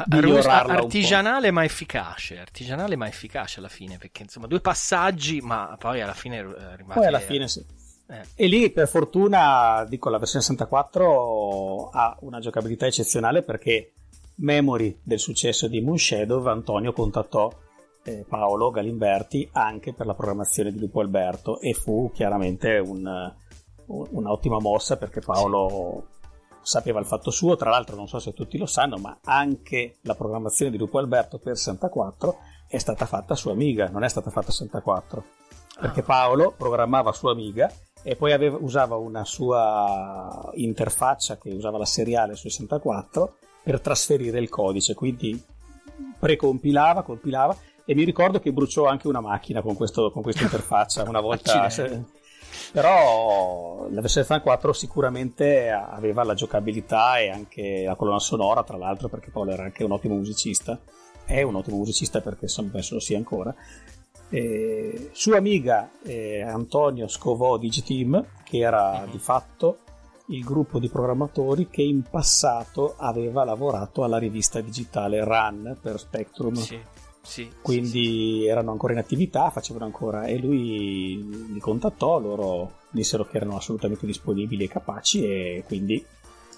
migliorarla un po'. artigianale ma efficace, artigianale ma efficace alla fine, perché insomma due passaggi, ma poi alla fine eh, rimane... Poi alla fine sì. Eh. E lì per fortuna, dico, la versione 64 ha una giocabilità eccezionale perché memory del successo di Moon Shadow, Antonio contattò eh, Paolo Galimberti anche per la programmazione di Lupo Alberto e fu chiaramente un- un- un'ottima mossa perché Paolo sapeva il fatto suo, tra l'altro non so se tutti lo sanno, ma anche la programmazione di Lupo Alberto per 64 è stata fatta su Amiga, non è stata fatta su 64 perché Ah. Paolo programmava su Amiga e poi aveva- usava una sua interfaccia che usava la seriale su 64 per trasferire il codice, quindi precompilava, compilava e mi ricordo che bruciò anche una macchina con, questo, con questa interfaccia una volta. Però la versione 64 sicuramente aveva la giocabilità e anche la colonna sonora, tra l'altro, perché Paolo era anche un ottimo musicista. È un ottimo musicista perché insomma, penso lo sia ancora. Eh, su Amiga eh, Antonio scovò Digiteam, che era Mhm. di fatto il gruppo di programmatori che in passato aveva lavorato alla rivista digitale Run per Spectrum. Sì, sì, Quindi erano ancora in attività, facevano ancora e lui li contattò, loro dissero che erano assolutamente disponibili e capaci e quindi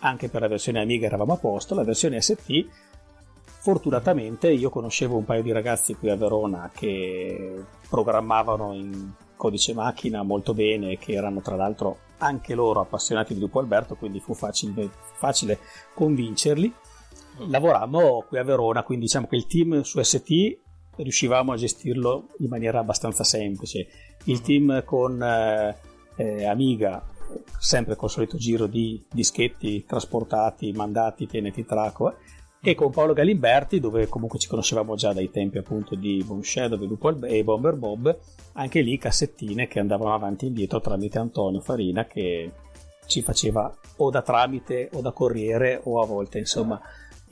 anche per la versione Amiga eravamo a posto, la versione ST fortunatamente io conoscevo un paio di ragazzi qui a Verona che programmavano in codice macchina molto bene che erano tra l'altro anche loro appassionati di Lupo Alberto, quindi fu facile, facile convincerli. Lavorammo qui a Verona, quindi diciamo che il team su ST riuscivamo a gestirlo in maniera abbastanza semplice. Il team con eh, eh, Amiga, sempre col solito giro di dischetti trasportati, mandati, teneti traco, e con Paolo Galimberti, dove comunque ci conoscevamo già dai tempi appunto di Boom Shadow e Bomber Bob, anche lì cassettine che andavano avanti e indietro tramite Antonio Farina che ci faceva o da tramite o da corriere o a volte insomma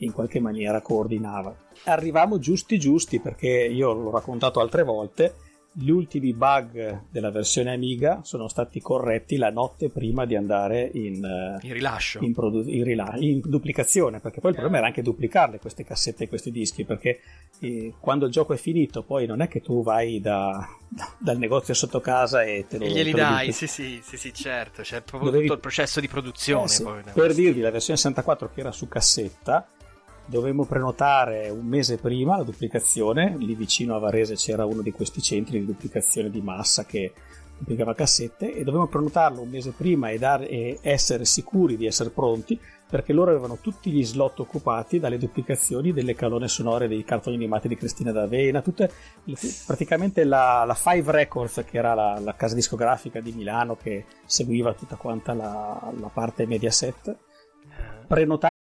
in qualche maniera coordinava. Arrivavamo giusti giusti perché io l'ho raccontato altre volte, gli ultimi bug della versione Amiga sono stati corretti la notte prima di andare in, uh, in rilascio, in, produ- in, rila- in, duplicazione, perché poi il problema era anche duplicarle queste cassette e questi dischi, perché eh, quando il gioco è finito poi non è che tu vai da, da, dal negozio sotto casa e te lo... E glieli te lo dai, sì, sì, sì, sì, certo, c'è proprio Dovevi- tutto il processo di produzione. Eh sì, per dirvi, la versione 64 che era su cassetta, dovevamo prenotare un mese prima la duplicazione. Lì vicino a Varese c'era uno di questi centri di duplicazione di massa che duplicava cassette e dovevamo prenotarlo un mese prima e, dar- e essere sicuri di essere pronti perché loro avevano tutti gli slot occupati dalle duplicazioni delle calone sonore dei cartoni animati di Cristina D'Avena, tutte, praticamente la, la Five Records, che era la, la casa discografica di Milano che seguiva tutta quanta la, la parte Mediaset, prenotava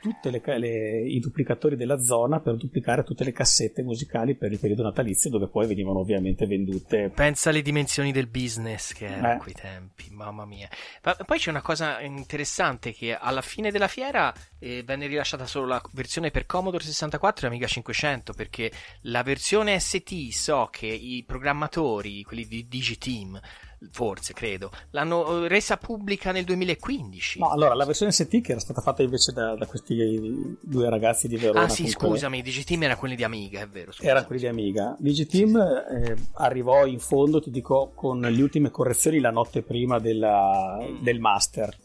Tutti i duplicatori della zona per duplicare tutte le cassette musicali per il periodo natalizio dove poi venivano ovviamente vendute Pensa alle dimensioni del business che era Eh. a quei tempi, mamma mia. Ma poi c'è una cosa interessante che alla fine della fiera eh, venne rilasciata solo la versione per Commodore 64 e Amiga 500 perché la versione ST so che i programmatori, quelli di Digiteam, forse credo, l'hanno eh, resa pubblica nel 2015. No, allora la versione ST che era stata fatta invece da, da questi due ragazzi di Verona. ah sì, con quelle- scusami, Digiteam era quelli di Amiga, è vero. scusa. Erano quelli di Amiga. Digiteam eh, arrivò in fondo, ti dico, con le ultime correzioni la notte prima della- Mm. del master.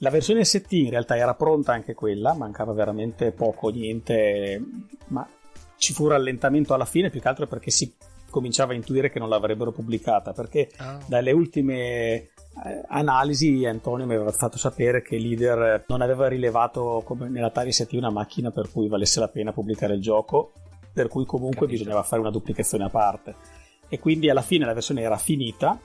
La versione ST in realtà era pronta anche quella, mancava veramente poco, niente, ma ci fu rallentamento alla fine più che altro perché si cominciava a intuire che non l'avrebbero pubblicata, perché Ah. dalle ultime eh, analisi Antonio mi aveva fatto sapere che Leader non aveva rilevato come nell'Atari ST una macchina per cui valesse la pena pubblicare il gioco, per cui comunque Capito. bisognava fare una duplicazione a parte. E quindi alla fine la versione era finita,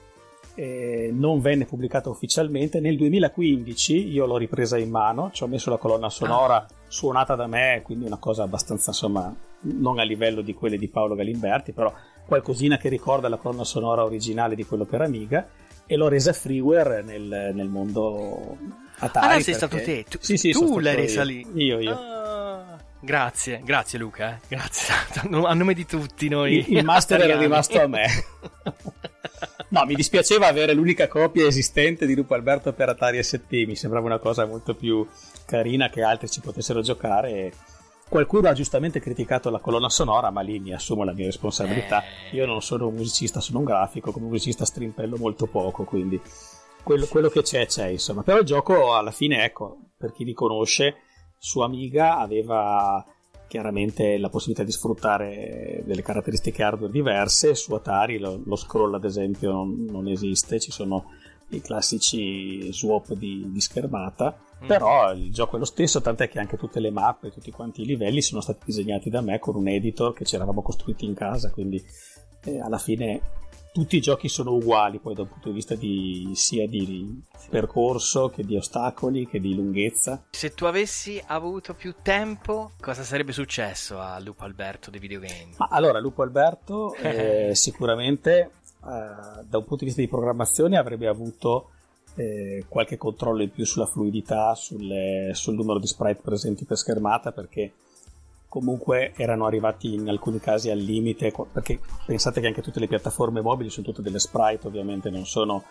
non venne pubblicata ufficialmente. Nel 2015 io l'ho ripresa in mano, ci ho messo la colonna sonora suonata da me, quindi una cosa abbastanza insomma non a livello di quelle di Paolo Galimberti, però qualcosina che ricorda la colonna sonora originale di quello per Amiga e l'ho resa freeware nel, nel mondo Atari. Ah, no, sei perché- stato te. Tu, sì, sì, tu l'hai io. resa lì. Io, io. Ah, grazie, grazie Luca. eh. Grazie. A nome di tutti noi. Il, il master era rimasto a me. No, mi dispiaceva avere l'unica copia esistente di Lupo Alberto per Atari ST, mi sembrava una cosa molto più carina che altri ci potessero giocare. e Qualcuno ha giustamente criticato la colonna sonora, ma lì mi assumo la mia responsabilità. Eh. Io non sono un musicista, sono un grafico, come musicista strimpello molto poco, quindi quello, quello che c'è c'è, insomma. Però il gioco alla fine, ecco, per chi li conosce, su Amiga aveva chiaramente la possibilità di sfruttare delle caratteristiche hardware diverse. Su Atari lo, lo scroll, ad esempio, non, non esiste, ci sono i classici swap di, di schermata. Mm. Però il gioco è lo stesso, tant'è che anche tutte le mappe, tutti quanti i livelli sono stati disegnati da me con un editor che ci eravamo costruiti in casa, quindi eh, alla fine tutti i giochi sono uguali poi da un punto di vista di, sia di percorso che di ostacoli che di lunghezza. Se tu avessi avuto più tempo, cosa sarebbe successo a Lupo Alberto dei videogame? Ma allora Lupo Alberto eh, sicuramente eh, da un punto di vista di programmazione avrebbe avuto eh, qualche controllo in più sulla fluidità, sulle- sul numero di sprite presenti per schermata perché comunque erano arrivati in alcuni casi al limite perché pensate che anche tutte le piattaforme mobili sono tutte delle sprite ovviamente non sono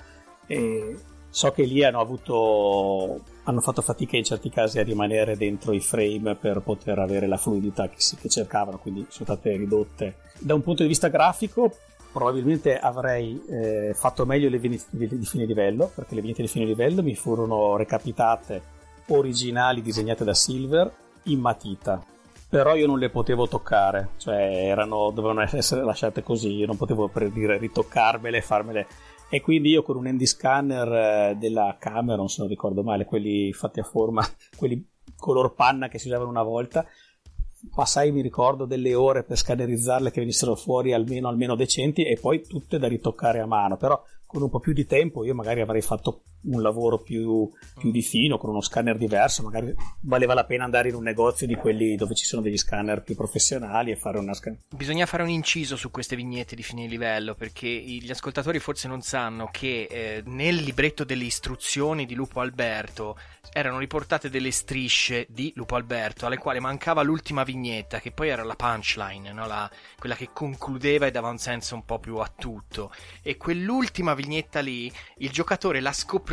e so che lì hanno avuto hanno fatto fatica in certi casi a rimanere dentro i frame per poter avere la fluidità che, si, che cercavano quindi sono state ridotte. Da un punto di vista grafico probabilmente avrei eh, fatto meglio le vignette di, fine livello perché le vignette di fine livello mi furono recapitate originali disegnate da Silver in matita però io non le potevo toccare, cioè erano, dovevano essere lasciate così, io non potevo per dire ritoccarmele, farmele. E quindi io con un handy scanner eh, della Cameron, se non ricordo male, quelli fatti a forma, quelli color panna che si usavano una volta, passai, mi ricordo, delle ore per scannerizzarle che venissero fuori almeno, almeno decenti e poi tutte da ritoccare a mano, però con un po' più di tempo io magari avrei fatto un lavoro più, più di fino, con uno scanner diverso, magari valeva la pena andare in un negozio di quelli dove ci sono degli scanner più professionali e fare una scan. Bisogna fare un inciso su queste vignette di fine livello perché gli ascoltatori forse non sanno che eh, nel libretto delle istruzioni di Lupo Alberto erano riportate delle strisce di Lupo Alberto alle quali mancava l'ultima vignetta che poi era la punchline, no? la, quella che concludeva e dava un senso un po' più a tutto e quell'ultima vignetta lì il giocatore la scopriva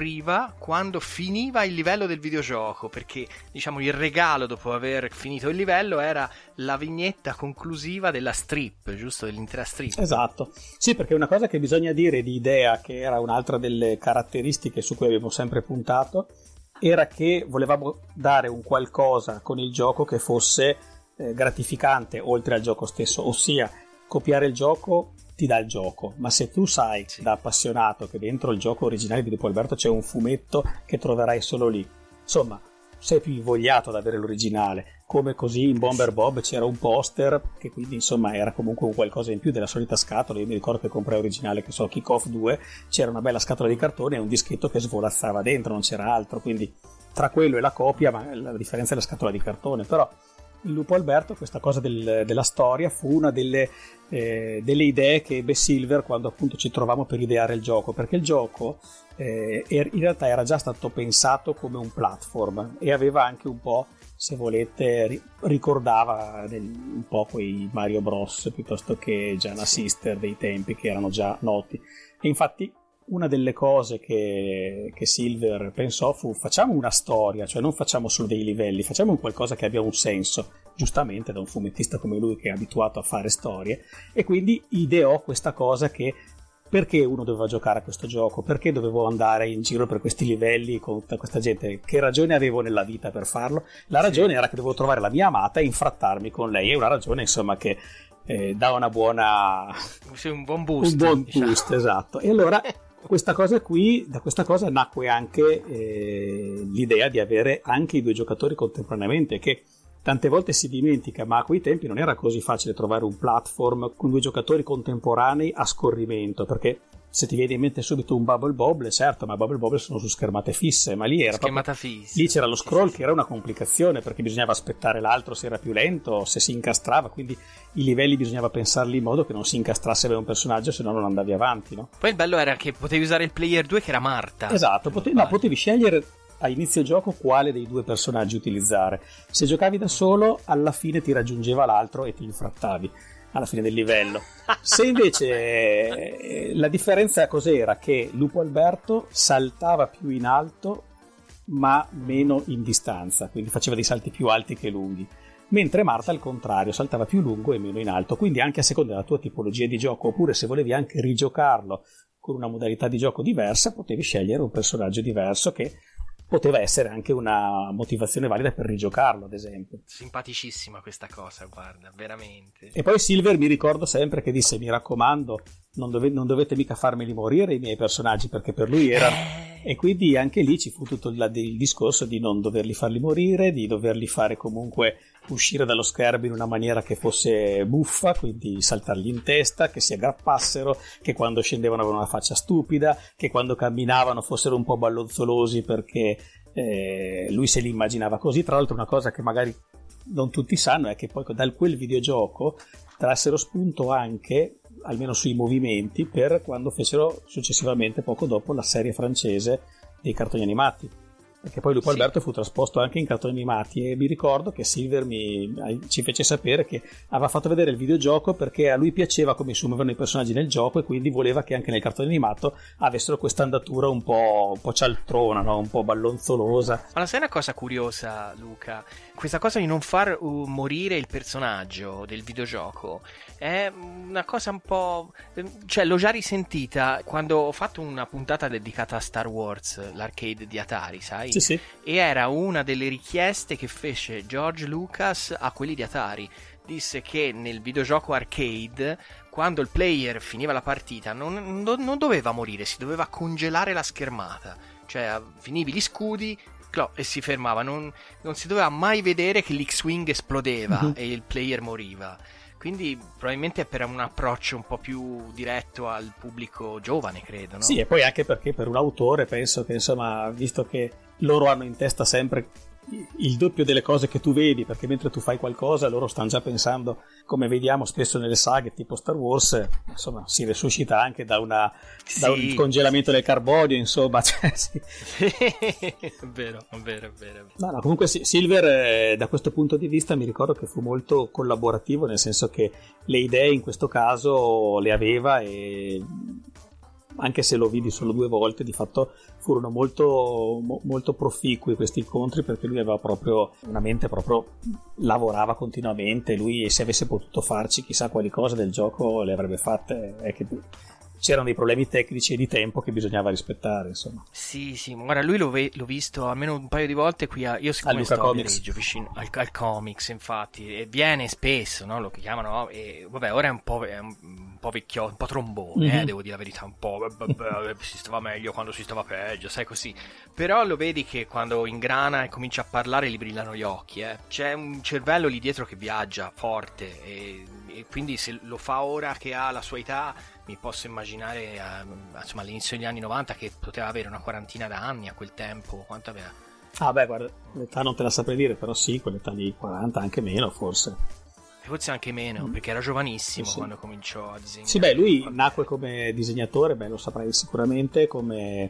quando finiva il livello del videogioco perché diciamo il regalo dopo aver finito il livello era la vignetta conclusiva della strip giusto? Dell'intera strip. Esatto. Sì perché una cosa che bisogna dire di idea che era un'altra delle caratteristiche su cui abbiamo sempre puntato era che volevamo dare un qualcosa con il gioco che fosse eh, gratificante oltre al gioco stesso, ossia copiare il gioco ti dà il gioco, ma se tu sai sì. da appassionato che dentro il gioco originale di Lupo Alberto c'è un fumetto che troverai solo lì, insomma, sei più invogliato ad avere l'originale. Come così in Bomber Bob c'era un poster che quindi insomma era comunque un qualcosa in più della solita scatola. Io mi ricordo che comprai originale, che so, Kick Off 2, c'era una bella scatola di cartone e un dischetto che svolazzava dentro, non c'era altro. Quindi tra quello e la copia, ma la differenza è la scatola di cartone. Però il Lupo Alberto, questa cosa del, della storia, fu una delle, eh, delle, idee che ebbe Silver quando appunto ci trovavamo per ideare il gioco, perché il gioco eh, er, in realtà era già stato pensato come un platform e aveva anche un po', se volete, ricordava del, un po' quei Mario Bros piuttosto che Giana Sister dei tempi che erano già noti. E infatti una delle cose che, che, Silver pensò fu facciamo una storia, cioè non facciamo solo dei livelli, facciamo un qualcosa che abbia un senso, giustamente da un fumettista come lui che è abituato a fare storie, e quindi ideò questa cosa che perché uno doveva giocare a questo gioco, perché dovevo andare in giro per questi livelli con tutta questa gente, che ragione avevo nella vita per farlo? La ragione sì. era che dovevo trovare la mia amata e infrattarmi con lei, è una ragione insomma che eh, dà una buona... Sì, un buon boost. Un buon diciamo. boost, esatto. E allora questa cosa qui, da questa cosa nacque anche eh, l'idea di avere anche i due giocatori contemporaneamente, che tante volte si dimentica, ma a quei tempi non era così facile trovare un platform con due giocatori contemporanei a scorrimento, perché se ti viene in mente subito un Bubble Bobble, certo, ma Bubble Bobble sono su schermate fisse, ma lì era proprio, fissa. lì c'era lo scroll che era una complicazione perché bisognava aspettare l'altro se era più lento, se si incastrava, quindi i livelli bisognava pensarli in modo che non si incastrasse per un personaggio, se no non andavi avanti, no? Poi il bello era che potevi usare il player 2 che era Marta. Esatto, potevi, no, potevi scegliere a inizio gioco quale dei due personaggi utilizzare. Se giocavi da solo, alla fine ti raggiungeva l'altro e ti infrattavi alla fine del livello. Se invece eh, la differenza cos'era? Che Lupo Alberto saltava più in alto ma meno in distanza, quindi faceva dei salti più alti che lunghi. Mentre Marta al contrario saltava più lungo e meno in alto, quindi anche a seconda della tua tipologia di gioco, oppure se volevi anche rigiocarlo con una modalità di gioco diversa, potevi scegliere un personaggio diverso che poteva essere anche una motivazione valida per rigiocarlo, ad esempio. Simpaticissima questa cosa, guarda, veramente. E poi Silver mi ricordo sempre che disse: Mi raccomando, non, dove, non dovete mica farmeli morire i miei personaggi, perché per lui era. Eh. E quindi anche lì ci fu tutto il, il discorso di non doverli farli morire, di doverli fare comunque uscire dallo schermo in una maniera che fosse buffa, quindi saltargli in testa, che si aggrappassero, che quando scendevano avevano una faccia stupida, che quando camminavano fossero un po' ballonzolosi perché eh, lui se li immaginava così. Tra l'altro una cosa che magari non tutti sanno è che poi da quel videogioco trassero spunto anche, almeno sui movimenti, per quando fecero successivamente, poco dopo, la serie francese dei cartoni animati perché poi Lupo sì. Alberto fu trasposto anche in cartoni animati e mi ricordo che Silver mi, ci fece sapere che aveva fatto vedere il videogioco perché a lui piaceva come si muovevano i personaggi nel gioco e quindi voleva che anche nel cartone animato avessero questa andatura un po', un po cialtrona, no? un po' ballonzolosa. Ma sai una cosa curiosa Luca? Questa cosa di non far morire il personaggio del videogioco è una cosa un po'... cioè l'ho già risentita quando ho fatto una puntata dedicata a Star Wars, l'arcade di Atari, sai? Sì, sì. E era una delle richieste che fece George Lucas a quelli di Atari. Disse che nel videogioco arcade, quando il player finiva la partita, non, non, doveva morire, si doveva congelare la schermata. Cioè, finivi gli scudi, e si fermava. Non, non si doveva mai vedere che l'X-Wing esplodeva Mhm. e il player moriva. Quindi probabilmente è per un approccio un po' più diretto al pubblico giovane, credo, no? Sì, e poi anche perché per un autore penso che, insomma, visto che loro hanno in testa sempre il doppio delle cose che tu vedi, perché mentre tu fai qualcosa loro stanno già pensando, come vediamo spesso nelle saghe tipo Star Wars, insomma, si resuscita anche da, una, da Sì. un congelamento del carbonio, insomma, cioè, sì. vero, vero, è vero. No, no, comunque Silver eh, da questo punto di vista mi ricordo che fu molto collaborativo, nel senso che le idee in questo caso le aveva e anche se lo vidi solo due volte, di fatto furono molto, mo- molto proficui questi incontri perché lui aveva proprio una mente proprio lavorava continuamente, lui se avesse potuto farci chissà quali cose del gioco le avrebbe fatte, è che c'erano dei problemi tecnici e di tempo che bisognava rispettare, insomma. Sì, sì, ma guarda, lui l'ho, ve- l'ho visto almeno un paio di volte qui a... Io siccome A sto Comics. Viareggio, vicino al, al comics, infatti, e viene spesso, no? Lo chiamano, e vabbè, ora è un po', è un, po' vecchio, un po' trombone, eh, Mhm. devo dire la verità, un po', si stava meglio quando si stava peggio, sai così. Però lo vedi che quando ingrana e comincia a parlare gli brillano gli occhi, eh. C'è un cervello lì dietro che viaggia forte e, e quindi se lo fa ora che ha la sua età mi posso immaginare eh, insomma all'inizio degli anni 90 che poteva avere una quarantina d'anni a quel tempo quanto aveva Ah beh, guarda, l'età non te la saprei dire, però sì, quell'età lì, 40, anche meno forse. forse anche meno perché era giovanissimo Sì, sì. quando cominciò a disegnare Sì, beh, lui nacque come disegnatore, beh, lo saprai sicuramente, come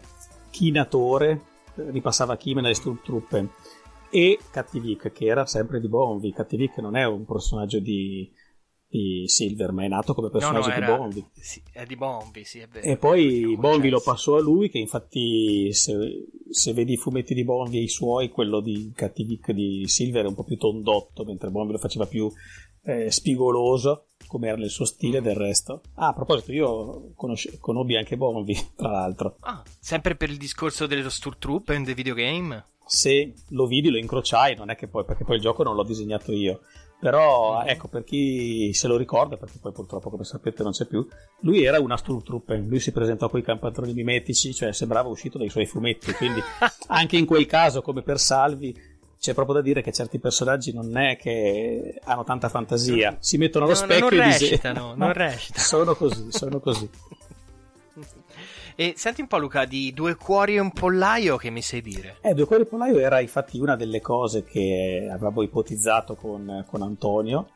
chinatore, ripassava Kim nelle Stormtrooper e Cattivic, che era sempre di Bonvi. Cattivic non è un personaggio di, di Silver, ma è nato come no, no, personaggio era, di Bonvi. sì, è di Bonvi sì è vero E poi Bonvi lo passò a lui, che infatti se, se vedi i fumetti di Bonvi e i suoi, quello di Cattivic di Silver è un po' più tondotto, mentre Bonvi lo faceva più eh, spigoloso, come era nel suo stile del resto. Ah, a proposito, io conosce- conobbi anche Bonvi, tra l'altro. Ah, sempre per il discorso dello Stormtrooper in the videogame Se lo vidi, lo incrociai, non è che poi, perché poi il gioco non l'ho disegnato io. Però, ecco, per chi se lo ricorda, perché poi purtroppo, come sapete, non c'è più, lui era una Stormtrooper, lui si presentò con i campatroni mimetici, cioè sembrava uscito dai suoi fumetti, quindi anche in quel caso, come per Salvi, c'è proprio da dire che certi personaggi non è che hanno tanta fantasia, si mettono allo No, no, specchio non e disegnano. recitano, non recitano. Sono così, sono così. E senti un po' Luca di due cuori e un pollaio che mi sai dire Eh, Due Cuori Polaio era infatti una delle cose che avevamo ipotizzato con, con Antonio.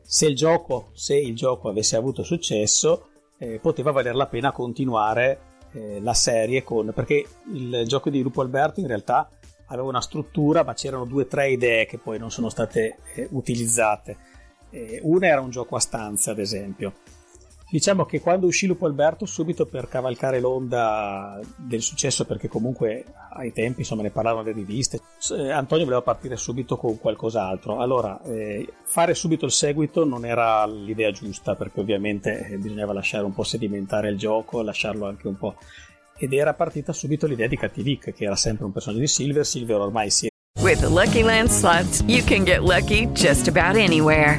Se il gioco, se il gioco avesse avuto successo, eh, poteva valer la pena continuare eh, la serie con, perché il gioco di Lupo Alberto in realtà aveva una struttura, ma c'erano due o tre idee che poi non sono state eh, utilizzate. Eh, una era un gioco a stanze, ad esempio. Diciamo che quando uscì Lupo Alberto, subito per cavalcare l'onda del successo, perché comunque ai tempi insomma ne parlavano le riviste, eh, Antonio voleva partire subito con qualcos'altro. Allora, eh, fare subito il seguito non era l'idea giusta, perché ovviamente eh, bisognava lasciare un po' sedimentare il gioco, lasciarlo anche un po'. Ed era partita subito l'idea di Cattivic, che era sempre un personaggio di Silver. Silver ormai si With the Lucky Land slots, you can get lucky just about anywhere.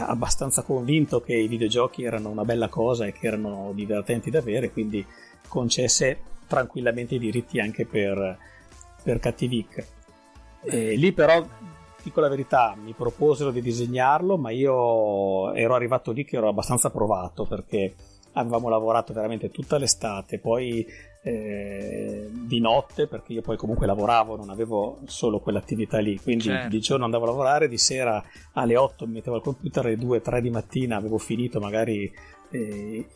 abbastanza convinto che i videogiochi erano una bella cosa e che erano divertenti da avere, quindi concesse tranquillamente i diritti anche per, per Cattivic. E lì però, dico la verità, mi proposero di disegnarlo, ma io ero arrivato lì che ero abbastanza provato perché avevamo lavorato veramente tutta l'estate, poi eh, di notte, perché io poi comunque lavoravo, non avevo solo quell'attività lì, quindi Certo. di giorno andavo a lavorare, di sera alle 8 mi mettevo al computer, alle 2-3 di mattina avevo finito magari eh,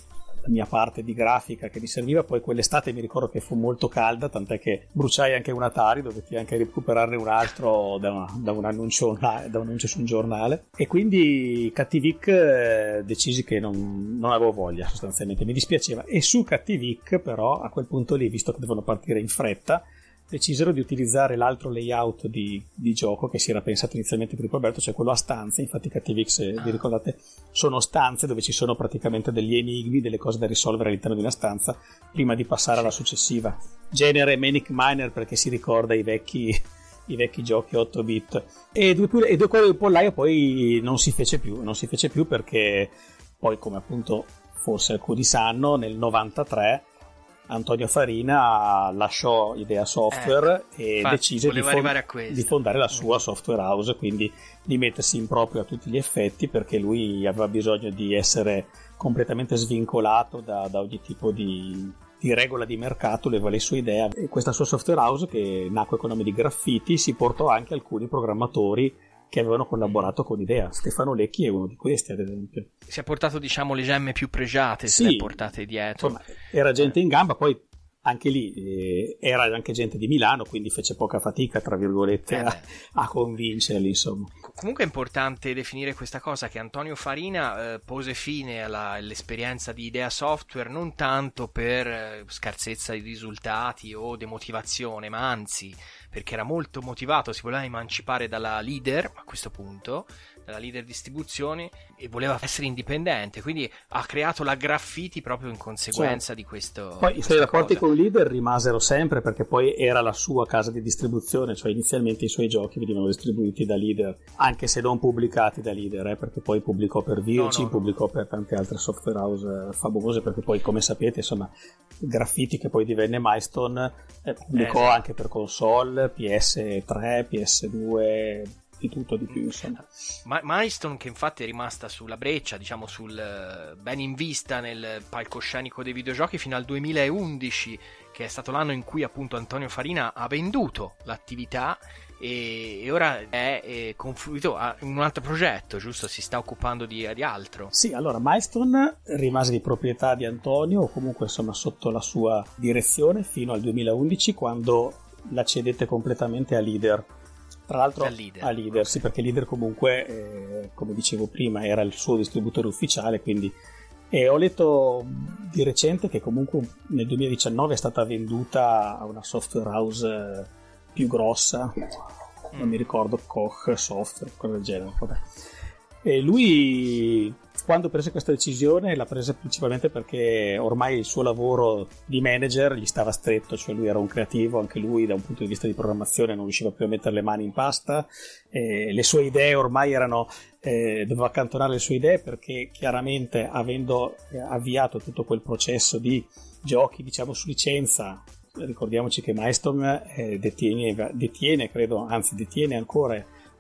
la mia parte di grafica che mi serviva, poi quell'estate mi ricordo che fu molto calda, tant'è che bruciai anche un Atari, dovetti anche recuperarne un altro da, una- da un, annuncio, da un annuncio su un giornale. E quindi Cattivic eh, decisi che non, non avevo voglia sostanzialmente, mi dispiaceva. E su Cattivic però a quel punto lì, visto che devono partire in fretta, decisero di utilizzare l'altro layout di, di, gioco che si era pensato inizialmente per il Roberto, cioè quello a stanze. Infatti, KTVX, eh, vi ricordate, sono stanze dove ci sono praticamente degli enigmi, delle cose da risolvere all'interno di una stanza prima di passare alla successiva. Genere Manic Miner perché si ricorda i vecchi, i vecchi giochi 8 bit. E due, e due cuori del pollaio poi non si fece più, non si fece più perché poi, come appunto forse alcuni sanno, nel 93 Antonio Farina lasciò Idea Software eh, e infatti, decise di, fond- di, fondare la sua software house, quindi di mettersi in proprio a tutti gli effetti perché lui aveva bisogno di essere completamente svincolato da, da ogni tipo di, di, regola di mercato, leva le sue idee e questa sua software house che nacque con nome di Graffiti si portò anche alcuni programmatori che avevano collaborato con Idea. Stefano Lecchi è uno di questi, ad esempio. Si è portato, diciamo, le gemme più pregiate, sì, se le portate dietro. Insomma, era gente in gamba, poi anche lì eh, era anche gente di Milano, quindi fece poca fatica, tra virgolette, eh a, a, convincerli. Insomma. Comunque è importante definire questa cosa che Antonio Farina eh, pose fine all'esperienza di Idea Software non tanto per eh, scarsezza di risultati o demotivazione, ma anzi perché era molto motivato, si voleva emancipare dalla leader a questo punto della leader distribuzione e voleva essere indipendente, quindi ha creato la graffiti proprio in conseguenza certo. di questo. Poi i suoi rapporti cosa. con il leader rimasero sempre perché poi era la sua casa di distribuzione, cioè inizialmente i suoi giochi venivano distribuiti da leader, anche se non pubblicati da leader, eh, perché poi pubblicò per Virgin, no, no, pubblicò no. per tante altre software house eh, famose, perché poi come sapete insomma graffiti che poi divenne Milestone eh, pubblicò esatto. anche per console, PS3, PS2 di tutto di più insomma Ma- Milestone che infatti è rimasta sulla breccia diciamo sul eh, ben in vista nel palcoscenico dei videogiochi fino al 2011 che è stato l'anno in cui appunto Antonio Farina ha venduto l'attività e, e ora è, è confluito in un altro progetto, giusto? Si sta occupando di, di, altro. Sì, allora Milestone rimase di proprietà di Antonio, o comunque insomma sotto la sua direzione, fino al 2011 quando la cedette completamente a Leader tra l'altro a leader, a leader sì, perché leader comunque, eh, come dicevo prima, era il suo distributore ufficiale, quindi... E ho letto di recente che comunque nel 2019 è stata venduta a una software house eh, più grossa, non mi ricordo, Koch Software, cosa del genere. Vabbè. E lui quando prese questa decisione l'ha presa principalmente perché ormai il suo lavoro di manager gli stava stretto, cioè lui era un creativo, anche lui da un punto di vista di programmazione non riusciva più a mettere le mani in pasta, eh, le sue idee ormai erano, eh, doveva accantonare le sue idee perché chiaramente avendo eh, avviato tutto quel processo di giochi diciamo su licenza, ricordiamoci che Milestone eh, detiene, detiene, credo, anzi detiene ancora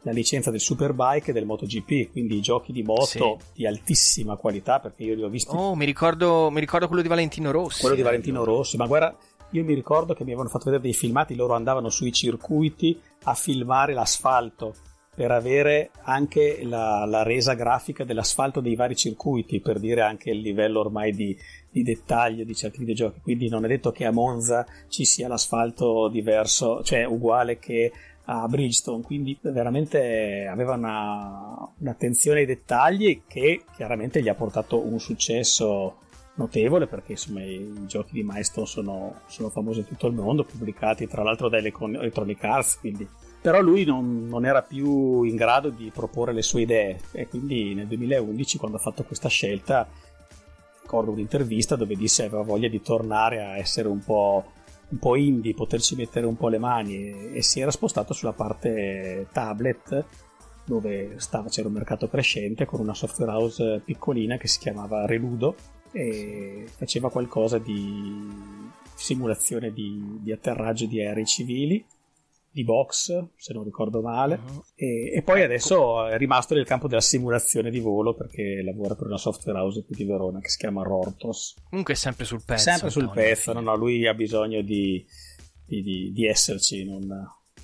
la licenza del Superbike e del MotoGP, quindi giochi di moto sì. di altissima qualità perché io li ho visti. Oh, mi ricordo, mi ricordo quello di Valentino Rossi. Quello di Valentino Rossi, ma guarda, io mi ricordo che mi avevano fatto vedere dei filmati, loro andavano sui circuiti a filmare l'asfalto per avere anche la, la, resa grafica dell'asfalto dei vari circuiti, per dire anche il livello ormai di, di, dettaglio di certi videogiochi. Quindi non è detto che a Monza ci sia l'asfalto diverso, cioè uguale che a Bridgestone, quindi veramente aveva una, un'attenzione ai dettagli che chiaramente gli ha portato un successo notevole perché insomma i giochi di Milestone sono, sono famosi in tutto il mondo, pubblicati tra l'altro da Electronic Arts, quindi. Però lui non, non, era più in grado di proporre le sue idee. E quindi nel 2011 quando ha fatto questa scelta ricordo un'intervista dove disse aveva voglia di tornare a essere un po' un po' indie, poterci mettere un po' le mani e, e si era spostato sulla parte tablet dove stava, c'era un mercato crescente con una software house piccolina che si chiamava Reludo e faceva qualcosa di simulazione di, di atterraggio di aerei civili di box, se non ricordo male, uh-huh. e, e, poi adesso è rimasto nel campo della simulazione di volo perché lavora per una software house qui di Verona che si chiama Rortos. Comunque è sempre sul pezzo. Sempre sul pezzo, no, no, lui ha bisogno di, di, di, di esserci, non,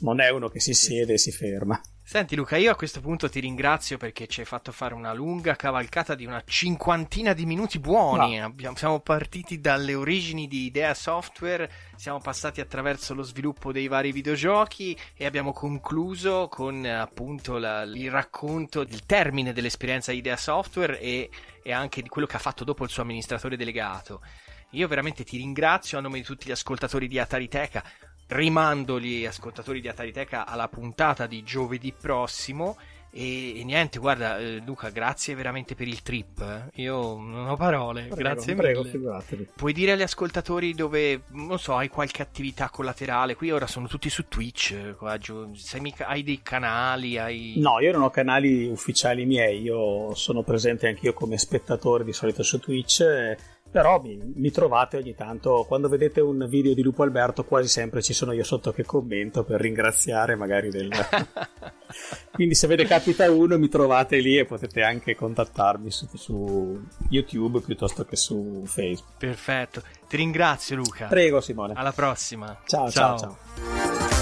non, è uno che si siede e si ferma. Senti Luca, io a questo punto ti ringrazio perché ci hai fatto fare una lunga cavalcata di una cinquantina di minuti buoni. No. Abbiamo, siamo partiti dalle origini di Idea Software, siamo passati attraverso lo sviluppo dei vari videogiochi e abbiamo concluso con appunto la, il racconto del termine dell'esperienza di Idea Software e, e anche di quello che ha fatto dopo il suo amministratore delegato. Io veramente ti ringrazio a nome di tutti gli ascoltatori di Atari Teca rimando gli ascoltatori di Atariteca alla puntata di giovedì prossimo. E, e niente, guarda, eh, Luca, grazie veramente per il trip. eh. Io non ho parole, Prego, grazie prego, mille. figuratevi. Puoi dire agli ascoltatori dove, non so, hai qualche attività collaterale? Qui ora sono tutti su Twitch. eh, qua mica- hai dei canali? Hai... No, io non ho canali ufficiali miei, io sono presente anch'io come spettatore di solito su Twitch, eh, però mi, mi trovate ogni tanto, quando vedete un video di Lupo Alberto quasi sempre ci sono io sotto che commento per ringraziare magari del... Quindi se ve ne capita uno mi trovate lì e potete anche contattarmi su, su YouTube piuttosto che su Facebook. Perfetto. Ti ringrazio, Luca. Prego Simone. Alla prossima. Ciao, ciao, ciao.